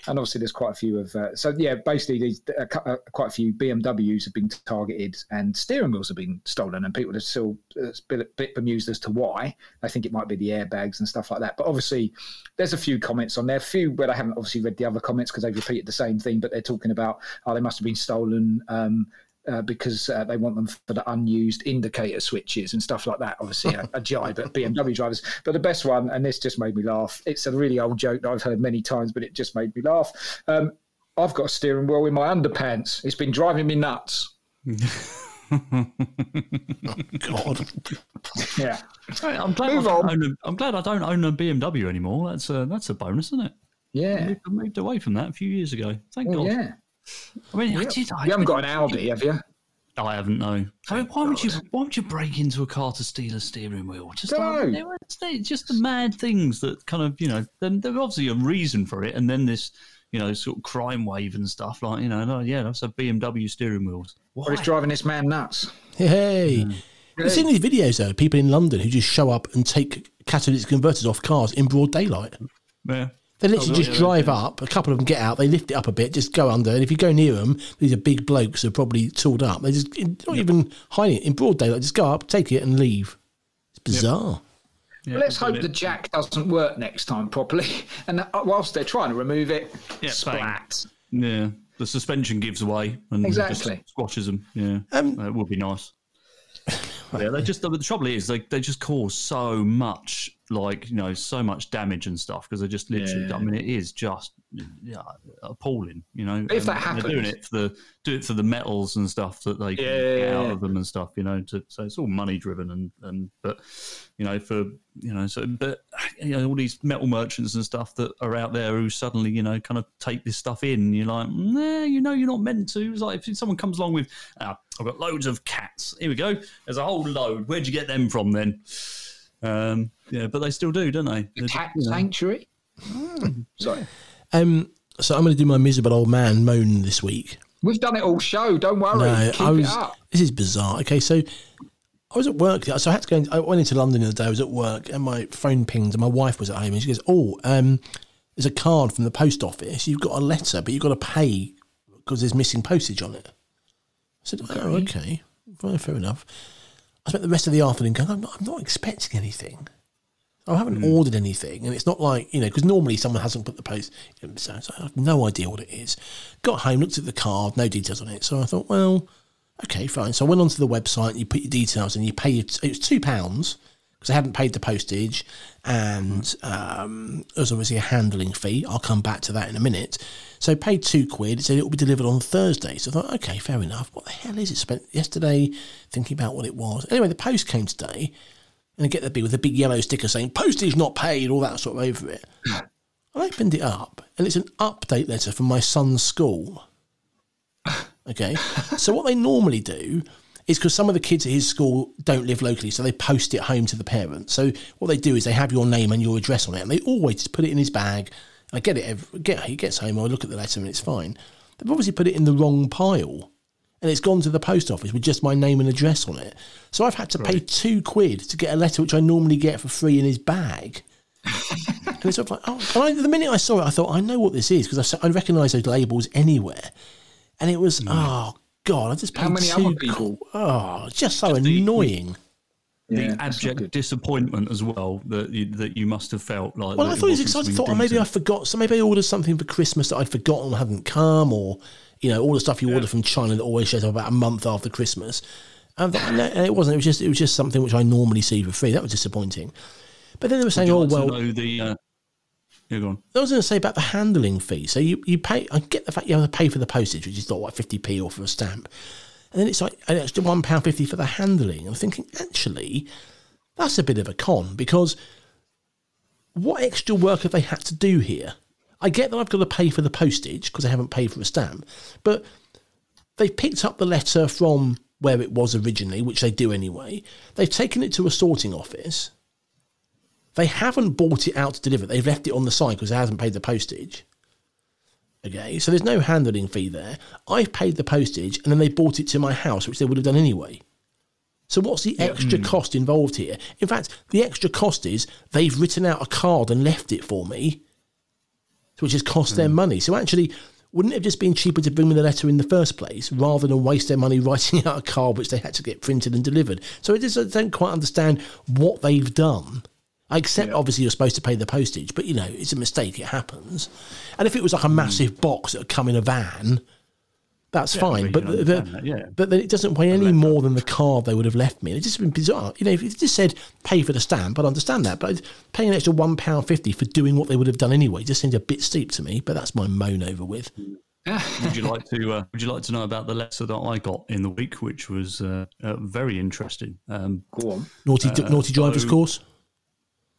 And obviously, there's quite a few of. Uh, so yeah, basically, these uh, quite a few BMWs have been targeted, and steering wheels have been stolen, and people are still uh, a bit, bemused as to why. I think it might be the airbags and stuff like that. But obviously, there's a few comments on there. A few where I haven't obviously read the other comments because they've repeated the same thing, but they're talking about oh, they must have been stolen. Um, uh, because uh, they want them for the unused indicator switches and stuff like that. Obviously, a, a jibe at BMW drivers. But the best one, and this just made me laugh. It's a really old joke that I've heard many times, but it just made me laugh. Um, I've got a steering wheel in my underpants. It's been driving me nuts. oh, God, Yeah. Right, I'm glad, I Move don't on. own a, I'm glad I don't own a BMW anymore. That's a that's a bonus, isn't it? Yeah. I moved away from that a few years ago. Thank Well, God. yeah. I mean, I did. I, You haven't got an Audi, have you? I haven't. No. I mean, why would you? Why would you break into a car to steal a steering wheel? Just Dunno. like, it's, it's just the mad things that kind of you know. Then there's obviously a reason for it, and then this you know sort of crime wave and stuff like you know. no, Yeah, that's a BMW steering wheels. Why? Or it's driving this man nuts. hey. I've seen these videos though, people in London who just show up and take catalytic converters off cars in broad daylight. Yeah. They literally Oh, just yeah, drive up. A couple of them get out. They lift it up a bit, just go under. And if you go near them, these are big blokes who are probably tooled up. They just not even hiding it in broad daylight. Just go up, take it, and leave. It's bizarre. yeah Let's hope brilliant. the jack doesn't work next time properly. And uh, whilst they're trying to remove it, Yeah, bang. Yeah, the suspension gives away and Exactly. just squashes them. Yeah, Um, Uh, it would be nice. yeah, they just the, the trouble is they they just cause so much like you know so much damage and stuff because they're just literally. Yeah. I mean, it is just yeah, appalling. You know, If that And they're doing it for the do it for the metals and stuff that they Yeah, get out of them and stuff. You know, to, so it's all money driven and and but you know for you know so but you know all these metal merchants and stuff that are out there who suddenly you know kind of take this stuff in. You're like, nah, you know, you're not meant to. It's like if someone comes along with, ah, I've got loads of cats. Here we go. There's a whole load. Where'd you get them from then? Um, yeah, but they still do, don't they? The cat you know. sanctuary. Sorry. Um, so I'm going to do my miserable old man moan this week. We've done it all show. Don't worry. No, Keep I was. it up. This is bizarre. Okay, so I was at work, so I had to go. In, I went into London the other day. I was at work, and my phone pinged, and my wife was at home, and she goes, "Oh, um, there's a card from the post office. You've got a letter, but you've got to pay because there's missing postage on it." I said, "Oh, okay, well, fair enough." I spent the rest of the afternoon going, "I'm not, I'm not expecting anything." I haven't hmm. ordered anything, and it's not like you know because normally someone hasn't put the post. So, so I have no idea what it is. Got home, looked at the card, no details on it. So I thought, well, okay, fine. So I went onto the website, and you put your details, and you pay. It was two pounds because I hadn't paid the postage, and um, there was obviously a handling fee. I'll come back to that in a minute. So paid two quid. It said it will be delivered on Thursday. So I thought, okay, fair enough. What the hell is it? Spent yesterday thinking about what it was. Anyway, the post came today and I get the big with a big yellow sticker saying postage not paid, all that sort of over it. I opened it up, and it's an update letter from my son's school. Okay, so what they normally do is because some of the kids at his school don't live locally, so they post it home to the parents. So what they do is they have your name and your address on it, and they always just put it in his bag. I get it. Every, get he gets home, I look at the letter, and it's fine. They've obviously put it in the wrong pile and it's gone to the post office with just my name and address on it. So I've had to pay two quid to get a letter which I normally get for free in his bag. and it's sort of like, oh, and I, the minute I saw it, I thought, I know what this is because I recognise those labels anywhere. And it was, hmm. oh, God, I just paid How many two other people? Oh, just so the- annoying. the Yeah, that's abject disappointment as well that you, that you must have felt like. Well, I thought it was wasn't exciting. I thought oh, maybe I forgot. So maybe I ordered something for Christmas that I'd forgotten hadn't come, or you know, all the stuff you order from China that always shows up about a month after Christmas. And, I- and it wasn't. It was just it was just something which I normally see for free. That was disappointing. But then they were saying, Would "Oh like to well." Uh, yeah, go on. I was going to say about the handling fee. So you, you pay. I get the fact you have to pay for the postage, which is not like fifty p or for a stamp, and then it's like an extra one pound fifty for the handling. I'm thinking actually, that's a bit of a con because what extra work have they had to do here? I get that I've got to pay for the postage because I haven't paid for a stamp, but they've picked up the letter from where it was originally, which they do anyway. They've taken it to a sorting office. They haven't bought it out to deliver. They've left it on the side because they hasn't paid the postage. Okay, so there's no handling fee there. I've paid the postage and then they bought it to my house, which they would have done anyway. So what's the extra hmm. cost involved here? In fact, the extra cost is they've written out a card and left it for me, which has cost them hmm. money. So actually, wouldn't it have just been cheaper to bring me the letter in the first place rather than waste their money writing out a card which they had to get printed and delivered? So I just I don't quite understand what they've done. I accept obviously you're supposed to pay the postage, but you know, it's a mistake, it happens. And if it was like a massive box that had come in a van, that's fine. But can the, that, yeah. but then it doesn't weigh any more than the card they would have left me. It's just been bizarre. You know, if it just said pay for the stamp, I'd understand that. But paying an extra one pound fifty for doing what they would have done anyway just seems a bit steep to me. But that's my moan over with. Would you like to? Uh, would you like to know about the letter that I got in the week, which was uh, uh, very interesting? Um, Go on. Naughty naughty drivers so- course.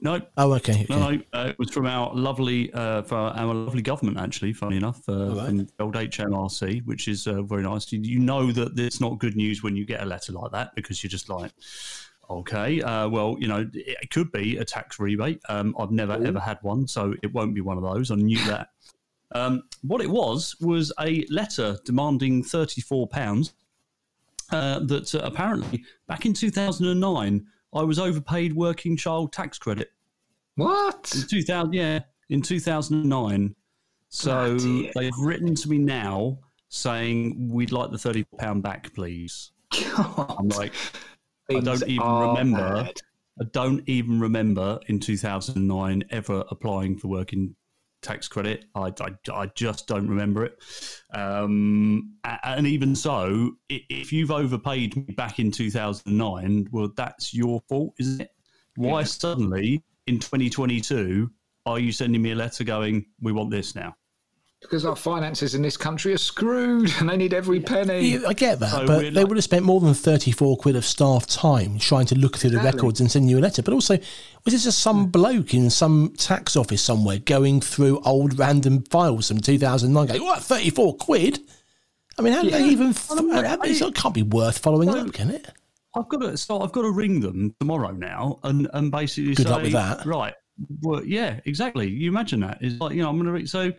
No, Oh, okay. okay. No, no, uh, it was from our lovely, uh, from our lovely government. Actually, funny enough, uh, right. from the old HMRC, which is uh, very nice. You, you know that it's not good news when you get a letter like that because you're just like, okay, uh, well, you know, it could be a tax rebate. Um, I've never ever had one, so it won't be one of those. I knew that. Um, what it was was a letter demanding thirty-four pounds. Uh, that uh, apparently back in 2009 I was overpaid working child tax credit. What? In 2000, yeah, in 2009. So Bloody they've written to me now saying we'd like the thirty pound back, please. I'm like, I don't even remember. bad. I don't even remember in 2009 ever applying for working tax credit. I, I, I just don't remember it. Um, and even so, if you've overpaid me back in 2009, well, that's your fault, isn't it? Why suddenly in 2022 are you sending me a letter going, we want this now? Because our finances in this country are screwed and they need every penny. Yeah, I get that, So but we're they like- would have spent more than 34 quid of staff time trying to look through the Exactly. records and send you a letter. But also, was this just some hmm. bloke in some tax office somewhere going through old random files from 2009 going, what, 34 quid? I mean, how do they Yeah. even. F- how- it can't be worth following up, can it? I've got to so I've got to ring them tomorrow now and and basically Good say, luck with that. Right. Well, yeah, exactly. You imagine that. It's like, you know, I'm going to ring. So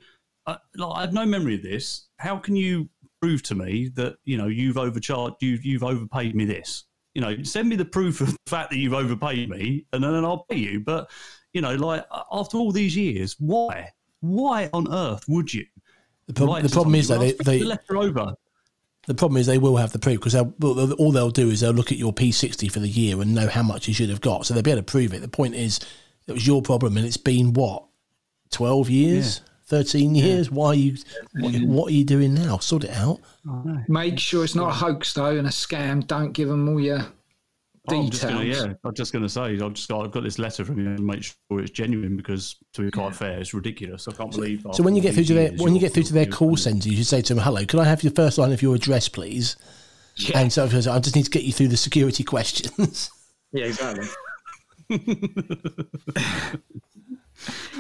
uh, like, I have no memory of this. How can you prove to me that, you know, you've overcharged, you've, you've overpaid me this? You know, send me the proof of the fact that you've overpaid me and then I'll pay you. But, you know, like after all these years, why? Why on earth would you? The, prob- the problem is that they, they the letter over. The problem is they will have the proof because all they'll do is they'll look at your P60 for the year and know how much you should have got. So they'll be able to prove it. The point is, it was your problem and it's been what, 12 years? 13 years? Why are you, what, what are you doing now? Sort it out. Make sure it's not a hoax though and a scam. Don't give them all your Oh, I'm just gonna, yeah, I'm just going to say, I've just got, I've got this letter from you to make sure it's genuine because, to be quite fair, it's ridiculous. I can't believe. So when you get through to their when you get through to their call centre, you should say to them, "Hello, can I have your first line of your address, please?" Yeah. And so I just need to get you through the security questions. Yeah, exactly.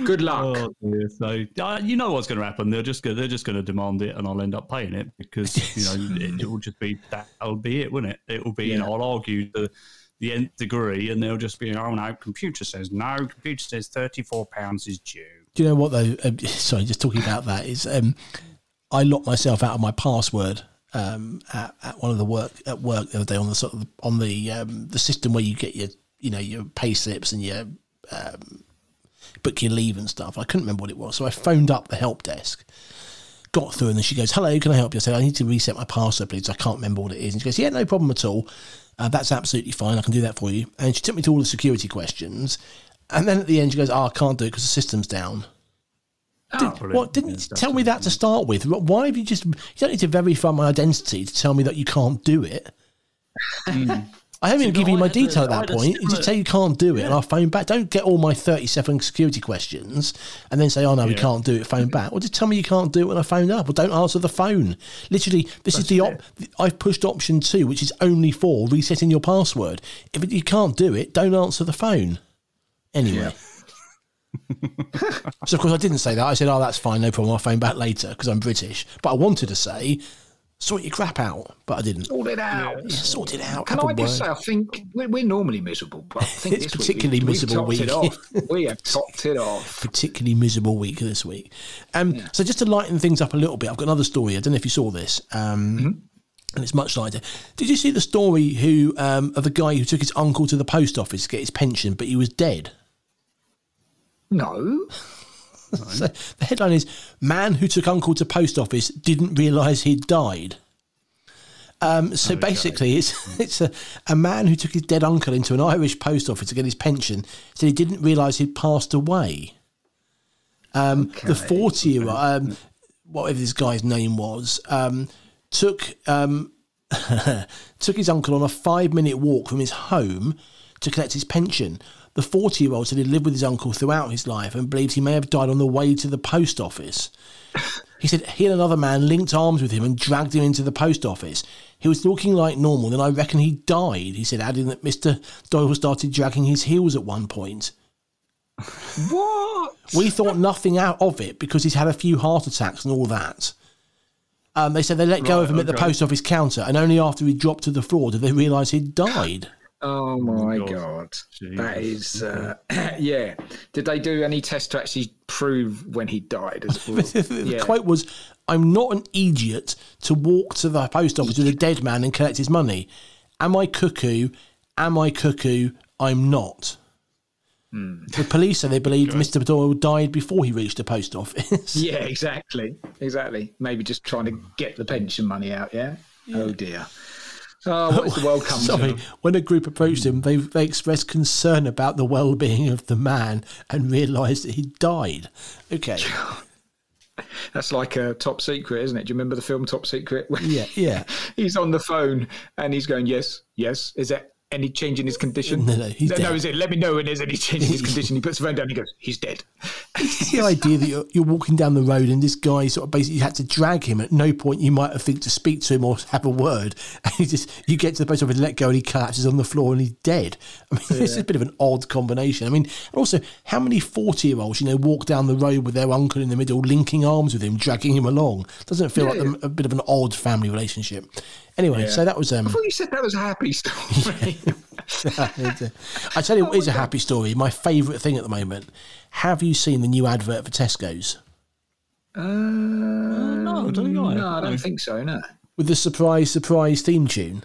Good luck. Oh dear. So uh, you know what's going to happen? They're just going, they're just going to demand it, and I'll end up paying it because you know it, it will just be that'll be it, won't it? It will be. You know, I'll argue the the nth degree, and they'll just be, oh no, computer says no, computer says thirty four pounds is due. Do you know what though? Um, sorry, just talking about that is um, I locked myself out of my password um, at, at one of the work at work the other day on the sort of on the um, the system where you get your you know your pay slips and your um, book your leave and stuff. I couldn't remember what it was, so I phoned up the help desk. Got through and then she goes, "Hello, can I help you?" I said, "I need to reset my password, please. I can't remember what it is." And she goes, "Yeah, no problem at all. Uh, that's absolutely fine. I can do that for you." And she took me to all the security questions, and then at the end she goes, "Oh, I can't do it because the system's down." What didn't you tell me that to start with? Why have you just? You don't need to verify my identity to tell me that you can't do it. I haven't even no, given you my detail at that point. You just say you can't do it, and I'll phone back. Don't get all my thirty-seven security questions and then say, "Oh no, we can't do it." Phone back. Or just tell me you can't do it when I phone up, or don't answer the phone. Literally, this is the op- I've pushed option two, which is only for resetting your password. If you can't do it, don't answer the phone. Anyway. so of course I didn't say that. I said, "Oh, that's fine, no problem. I'll phone back later because I'm British." But I wanted to say, "Sort your crap out," but I didn't. Sort it out. Yeah, sort it out. Can have a I just word. say, I think we're, we're normally miserable, but I think It's this particularly week, miserable we've topped week. We have topped it off. particularly miserable week this week. Um, So just to lighten things up a little bit, I've got another story. I don't know if you saw this. Um, And it's much lighter. Did you see the story who um, of the guy who took his uncle to the post office to get his pension, but he was dead? No. So the headline is "Man who took uncle to post office didn't realise he'd died." Um, so basically, it's it's a, a man who took his dead uncle into an Irish post office to get his pension. Said he didn't realise he'd passed away. Um, The forty year old, um, whatever this guy's name was, um, took um, took his uncle on a five minute walk from his home to collect his pension. The 40 year old said he'd lived with his uncle throughout his life and believes he may have died on the way to the post office. He said he and another man linked arms with him and dragged him into the post office. He was looking like normal, then I reckon he died, he said, adding that Mr. Doyle started dragging his heels at one point. What? We thought nothing out of it because he's had a few heart attacks and all that. Um, they said they let go Right, of him at the post office counter, and only after he dropped to the floor did they realise he'd died. Oh my God. god. That is, uh, yeah. Did they do any tests to actually prove when he died? As well? the yeah. quote was, "I'm not an idiot to walk to the post office with a dead man and collect his money. Am I cuckoo? Am I cuckoo? I'm not." Hmm. The police say they believe Mr. Doyle died before he reached the post office. Yeah, exactly. Exactly. Maybe just trying to get the pension money out, yeah? Oh dear. Oh, what's the world come Sorry, to? when a group approached him, they they expressed concern about the well-being of the man and realised that he died. Okay, That's like a top secret, isn't it? Do you remember the film Top Secret? yeah, yeah. he's on the phone and he's going, Yes, yes. Is there any change in his condition? No, no, he's no, dead. no, is it? Let me know when there's any change in his condition. He puts the phone down. He goes, "He's dead." It's the idea that you're, you're walking down the road and this guy sort of basically had to drag him. At no point you might have think to speak to him or have a word, and he just you get to the post office and let go, and he collapses on the floor and he's dead. I mean, this is a bit of an odd combination. I mean, also, how many forty-year-olds you know walk down the road with their uncle in the middle, linking arms with him, dragging him along? Doesn't it feel like a, a bit of an odd family relationship? Anyway, so that was um, I thought you said that was a happy story. It's a- I tell you, it is a happy story. My favourite thing at the moment. Have you seen the new advert for Tesco's uh, no, don't think no, I don't think so. No, with the surprise, surprise theme tune?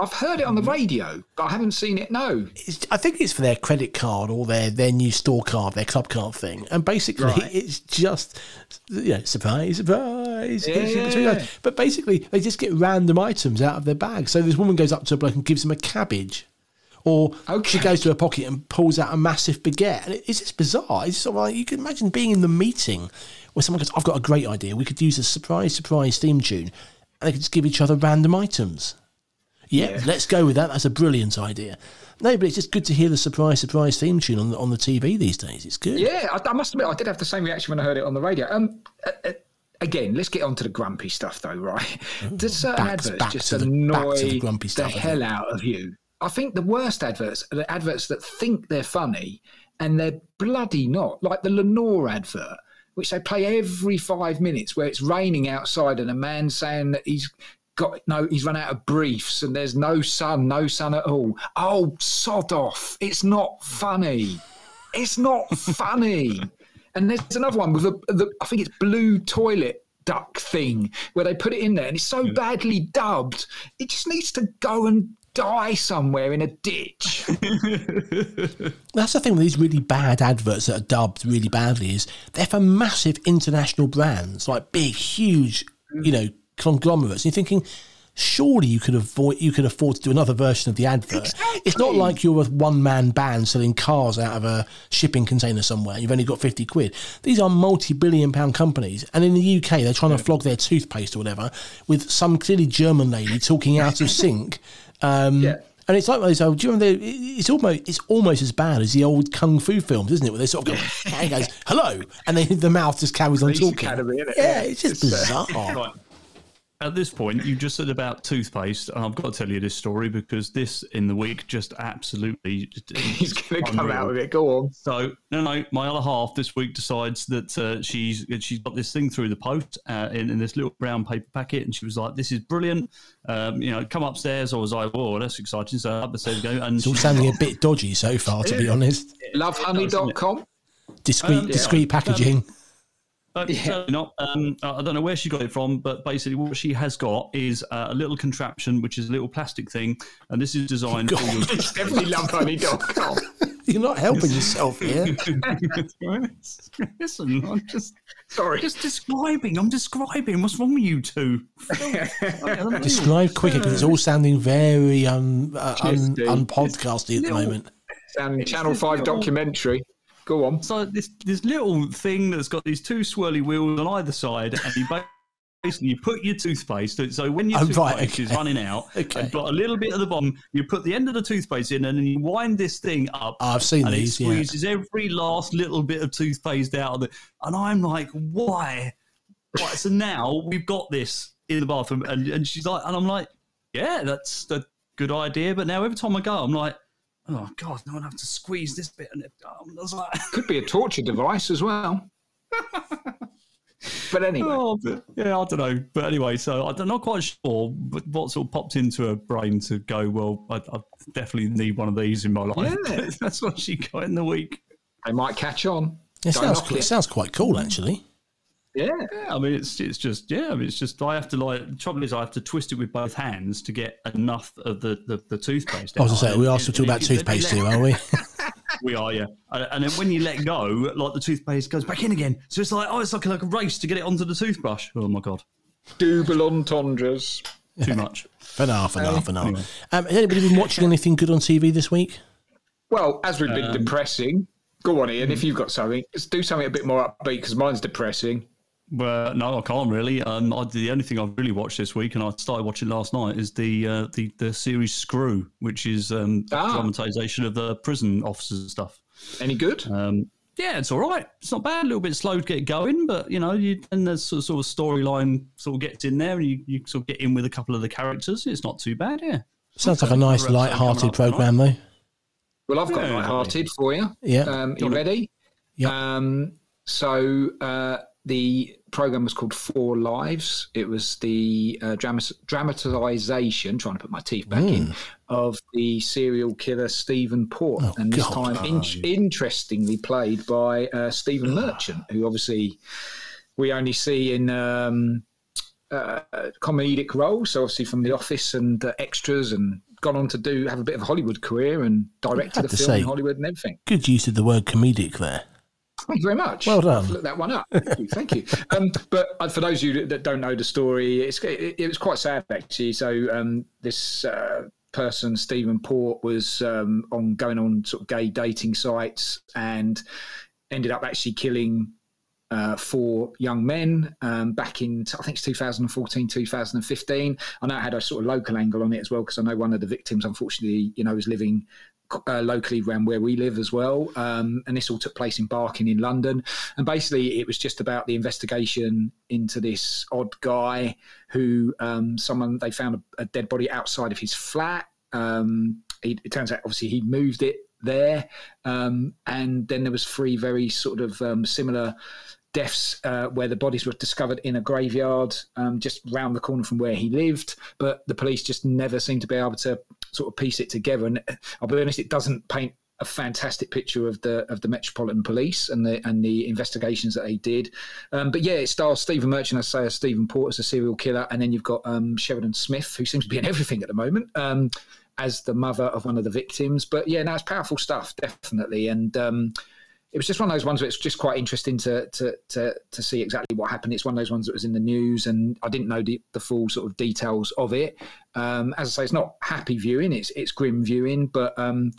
I've heard it on the mm. radio, but I haven't seen it. No, It's, I think it's for their credit card or their, their new store card, their club card thing. And basically, Right. it's just, you know, surprise, surprise. Yeah. But basically, they just get random items out of their bag. So this woman goes up to a bloke and gives him a cabbage. Or she goes to her pocket and pulls out a massive baguette. And it- it's just bizarre. It's sort of like you can imagine being in the meeting where someone goes, I've got a great idea. We could use a surprise, surprise theme tune. And they could just give each other random items. Yeah, Yeah. let's go with that. That's a brilliant idea. No, but it's just good to hear the surprise, surprise theme tune on the, on the TV these days. It's good. yeah, I, I must admit, I did have the same reaction when I heard it on the radio. Um, uh, uh, again, let's get on to the grumpy stuff, though, right? Does certain Back- adverts back just to the- annoy the grumpy stuff, I hell out of you? I think the worst adverts are the adverts that think they're funny and they're bloody not. Like the Lenor advert, which they play every five minutes, where it's raining outside and a man saying that he's got no, he's run out of briefs and there's no sun, no sun at all. Oh, sod off! It's not funny. It's not funny. And there's another one with a, the, I think it's blue toilet duck thing where they put it in there and it's so badly dubbed, it just needs to go and die somewhere in a ditch. That's the thing with these really bad adverts that are dubbed really badly is they're for massive international brands, like big, huge, you know, conglomerates. And you're thinking, surely you could avoid, you could afford to do another version of the advert. It's not like you're a one man band selling cars out of a shipping container somewhere. You've only got fifty quid. These are multi billion pound companies, and in the UK they're trying to flog their toothpaste or whatever with some clearly German lady talking out of sync. Um, Yeah. and it's like those old. Do you remember? It's almost it's almost as bad as the old kung fu films, isn't it? Where they sort of go, and goes hello, and then the mouth just carries on talking. Academy, innit? Yeah, Yeah. it's just It's, uh, bizarre. Right. At this point, you just said about toothpaste, and I've got to tell you this story because this in the week just absolutely. He's going to come out with it. Go on. So no, no, my other half this week decides that uh, she's she's got this thing through the post uh, in, in this little brown paper packet, and she was like, "This is brilliant." Um, you know, come upstairs. I was like, "Whoa, that's exciting!" So up the stairs go, and It's all she's sounding a bit dodgy so far, to be honest. Lovehoney.com. Discreet, Um, yeah. discreet packaging. Uh, certainly not. Um, I I don't know where she got it from, but basically, what she has got is uh, a little contraption, which is a little plastic thing, and this is designed for your. It's definitely lovehoney.com. You're not helping yourself here. Listen, I'm just Sorry. just describing. I'm describing. What's wrong with you two? Describe quicker because it's all sounding very um, uh, un, unpodcasty at the moment. Sounding Channel 5 documentary. Go on. So this this little thing that's got these two swirly wheels on either side, and you basically you put your toothpaste. So when your Oh, toothpaste right, is running out, Okay. and got a little bit at the bottom, you put the end of the toothpaste in, and then you wind this thing up. Oh, I've seen and these, it yeah. squeezes every last little bit of toothpaste out of it. And I'm like, why? Right, so now we've got this in the bathroom, and, and she's like, and I'm like, yeah, that's a good idea. But now every time I go, I'm like, oh god, no one have to squeeze this bit. And it, was like, Could be a torture device as well. but anyway. oh, but, yeah, I don't know. But anyway, so I'm not quite sure but what sort of popped into her brain to go, well, I, I definitely need one of these in my life. Yeah. that's what she got in the week. They might catch on. It sounds, it it. sounds quite cool, actually. Yeah. Yeah, I mean, it's it's just yeah, I mean, it's just I have to like. The trouble is, I have to twist it with both hands to get enough of the the, the toothpaste. I was going to say, we are And- still talking about toothpaste if you here, are we? We are, yeah. And, and then when you let go, like the toothpaste goes back in again. So it's like oh, it's like like a race to get it onto the toothbrush. Oh my god, Double entendres. too much. For an half, and half, and half. Um, has anybody been watching anything good on TV this week? Well, as we've been Um, depressing, go on, hmm. Ian. If you've got something, let's do something a bit more upbeat because mine's depressing. Well, no, I can't really. Um, I, the only thing I've really watched this week, and I started watching last night, is the uh, the the series Screw, which is um, Ah. dramatization of the prison officers stuff. Any good? Um, yeah, it's all right. It's not bad. A little bit slow to get going, but you know, you, and the sort of, sort of storyline sort of gets in there, and you, you sort of get in with a couple of the characters. It's not too bad. Yeah. Sounds like a nice, light-hearted coming up program, though. Well, I've got Yeah. light-hearted for you. Yeah. Um, you on. ready? Yeah. Um, so uh, the program was called Four Lives. It was the uh, drama- dramatization, trying to put my teeth back in, of the serial killer Stephen Port, Oh, and this God. time in- interestingly played by uh, Stephen Merchant, who obviously we only see in. Um, uh, comedic roles, so obviously from The Office and uh, extras, and gone on to do have a bit of a Hollywood career and directed a film say- in Hollywood and everything. Good use of the word comedic there. Thank you very much. Well done. Looked that one up. Thank you. Thank you. Um, but uh, for those of you that- don't know the story, it's, it, it was quite sad actually. So um, this uh, person, Stephen Port, was um, on going on sort of gay dating sites and ended up actually killing uh, four young men um, back in I think it's 2014, 2015. I know I had a sort of local angle on it as well because I know one of the victims, unfortunately, you know, was living uh, locally around where we live as well. Um, and this all took place in Barking in London. And basically, it was just about the investigation into this odd guy who um, someone they found a, a dead body outside of his flat. Um, he, it turns out, obviously, he moved it there. Um, and then there was three very sort of um, similar deaths uh, where the bodies were discovered in a graveyard um, just round the corner from where he lived. But the police just never seemed to be able to sort of piece it together. And I'll be honest, it doesn't paint a fantastic picture of the of the Metropolitan Police and the and the investigations that they did. Um, but yeah, it stars Stephen Merchant, I say, as Stephen Port as a serial killer, and then you've got um, Sheridan Smith, who seems to be in everything at the moment. Um, as the mother of one of the victims, but yeah, now it's powerful stuff, definitely, and um, it was just one of those ones where it's just quite interesting to to to to see exactly what happened. It's one of those ones that was in the news, and I didn't know the, the full sort of details of it. Um, as I say, it's not happy viewing; it's it's grim viewing. But um,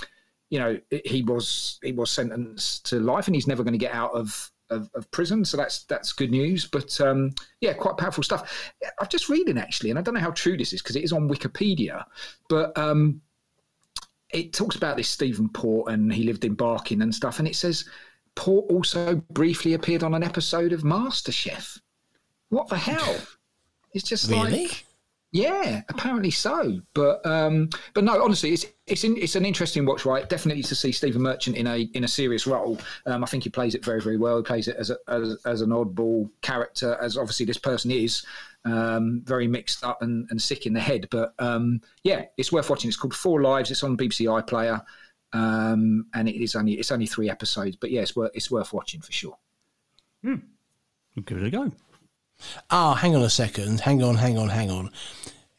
you know, he was he was sentenced to life, and he's never going to get out of. Of, of prison, so that's that's good news. But um, yeah, quite powerful stuff. I've just reading actually, and I don't know how true this is because it is on Wikipedia, but um, it talks about this Stephen Port and he lived in Barking and stuff, and it says Port also briefly appeared on an episode of MasterChef. What the hell? It's just Really? like, yeah, apparently so. But um, but no, honestly, it's it's in, it's an interesting watch, right? Definitely to see Stephen Merchant in a in a serious role. Um, I think he plays it very very well. He plays it as a, as, as an oddball character, as obviously this person is. Um, very mixed up and, and sick in the head, but um, yeah, it's worth watching. It's called Four Lives. It's on BBC iPlayer, um, and it is only it's only three episodes. But yeah, it's worth it's worth watching for sure. We'll give it a go. Ah, hang on a second. Hang on, hang on, hang on.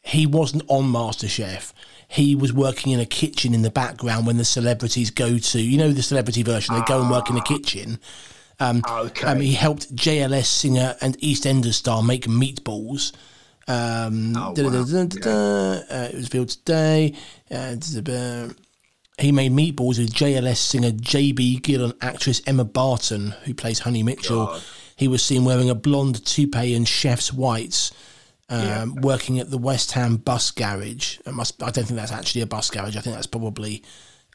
He wasn't on MasterChef. He was working in a kitchen in the background when the celebrities go to, you know, the celebrity version. They go and work in the kitchen. Okay. Um, he helped JLS singer and EastEnders star make meatballs. Um, Oh, da- da- wow. da- uh, it was revealed today. Uh, he made meatballs with JLS singer JB Gill and actress Emma Barton, who plays Honey Mitchell. He was seen wearing a blonde toupee and chef's whites, um, working at the West Ham bus garage. It must, I don't think that's actually a bus garage. I think that's probably.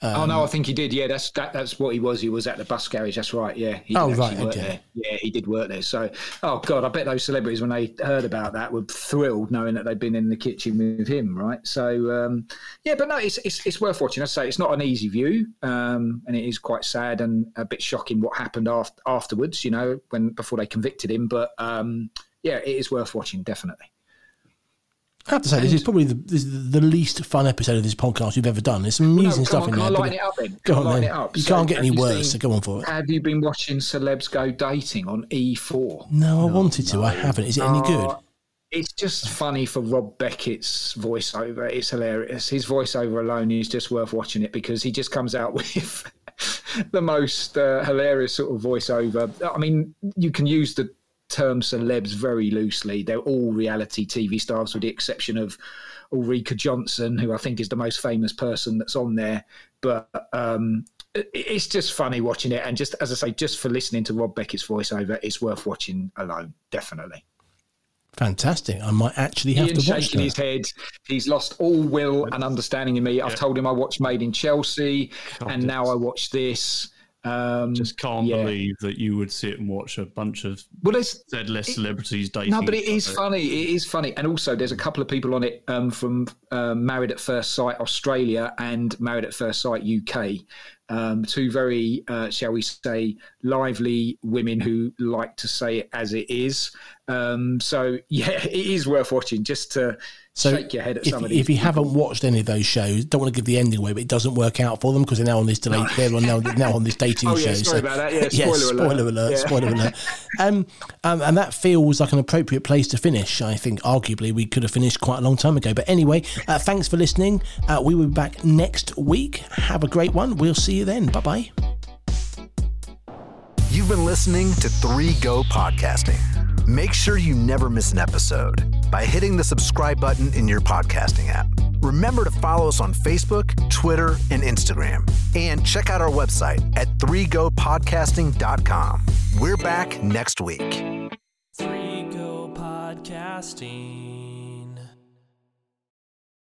Oh no, I think he did. Yeah, that's that, that's what he was. He was at the bus garage. That's right. Yeah. He Oh, right, okay. there. Yeah, he did work there. So, oh god, I bet those celebrities when they heard about that were thrilled knowing that they'd been in the kitchen with him. Right. So, um, yeah, but no, it's, it's it's worth watching. I say it's not an easy view, um, and it is quite sad and a bit shocking what happened after, afterwards. You know, when before they convicted him. But um, yeah, it is worth watching definitely. I have to say, this is probably the, this is the least fun episode of this podcast we've ever done. There's some No, amusing come stuff on, in can I there. but- lighten it up then? Go on, lighten then. it up? You So, can't get any worse, seen- so go on for it. Have you been watching Celebs Go Dating on E E4? No, I wanted to. I haven't. Is it any good? Uh, It's just funny for Rob Beckett's voiceover. It's hilarious. His voiceover alone is just worth watching it because he just comes out with the most uh, hilarious sort of voiceover. I mean, you can use the term celebs very loosely. They're all reality TV stars, with the exception of Ulrika Jonsson, who I think is the most famous person that's on there. But um, it's just funny watching it, and just as I say, just for listening to Rob Beckett's voiceover, it's worth watching alone. Definitely. Fantastic. I might actually have Ian to watch shaking that. his head. He's lost all will and understanding in me. I've told him I watched Made in Chelsea, and now I watch this. Um, Just can't yeah. believe that you would sit and watch a bunch of well, there's Z-list celebrities dating. No, but it is funny. It is funny, and also there's a couple of people on it um, from um, Married at First Sight Australia and Married at First Sight UK. Um, two very, uh, shall we say, lively women who like to say it as it is. Um, so yeah, it is worth watching just to So shake your head at if, some of these. if you people. haven't watched any of those shows, don't want to give the ending away, but it doesn't work out for them because they're now on this delay. They're on now, now on this dating Oh, show. yeah, sorry about that. Yeah, yes, spoiler alert. spoiler alert. Yeah. Spoiler alert. Um, um, and that feels like an appropriate place to finish. I think arguably we could have finished quite a long time ago. But anyway, uh, thanks for listening. Uh, we will be back next week. Have a great one. We'll see you then. Bye bye. You've been listening to 3 Go Podcasting. Make sure you never miss an episode by hitting the subscribe button in your podcasting app. Remember to follow us on Facebook, Twitter, and Instagram. And check out our website at 3gopodcasting.com. We're back next week. 3go podcasting.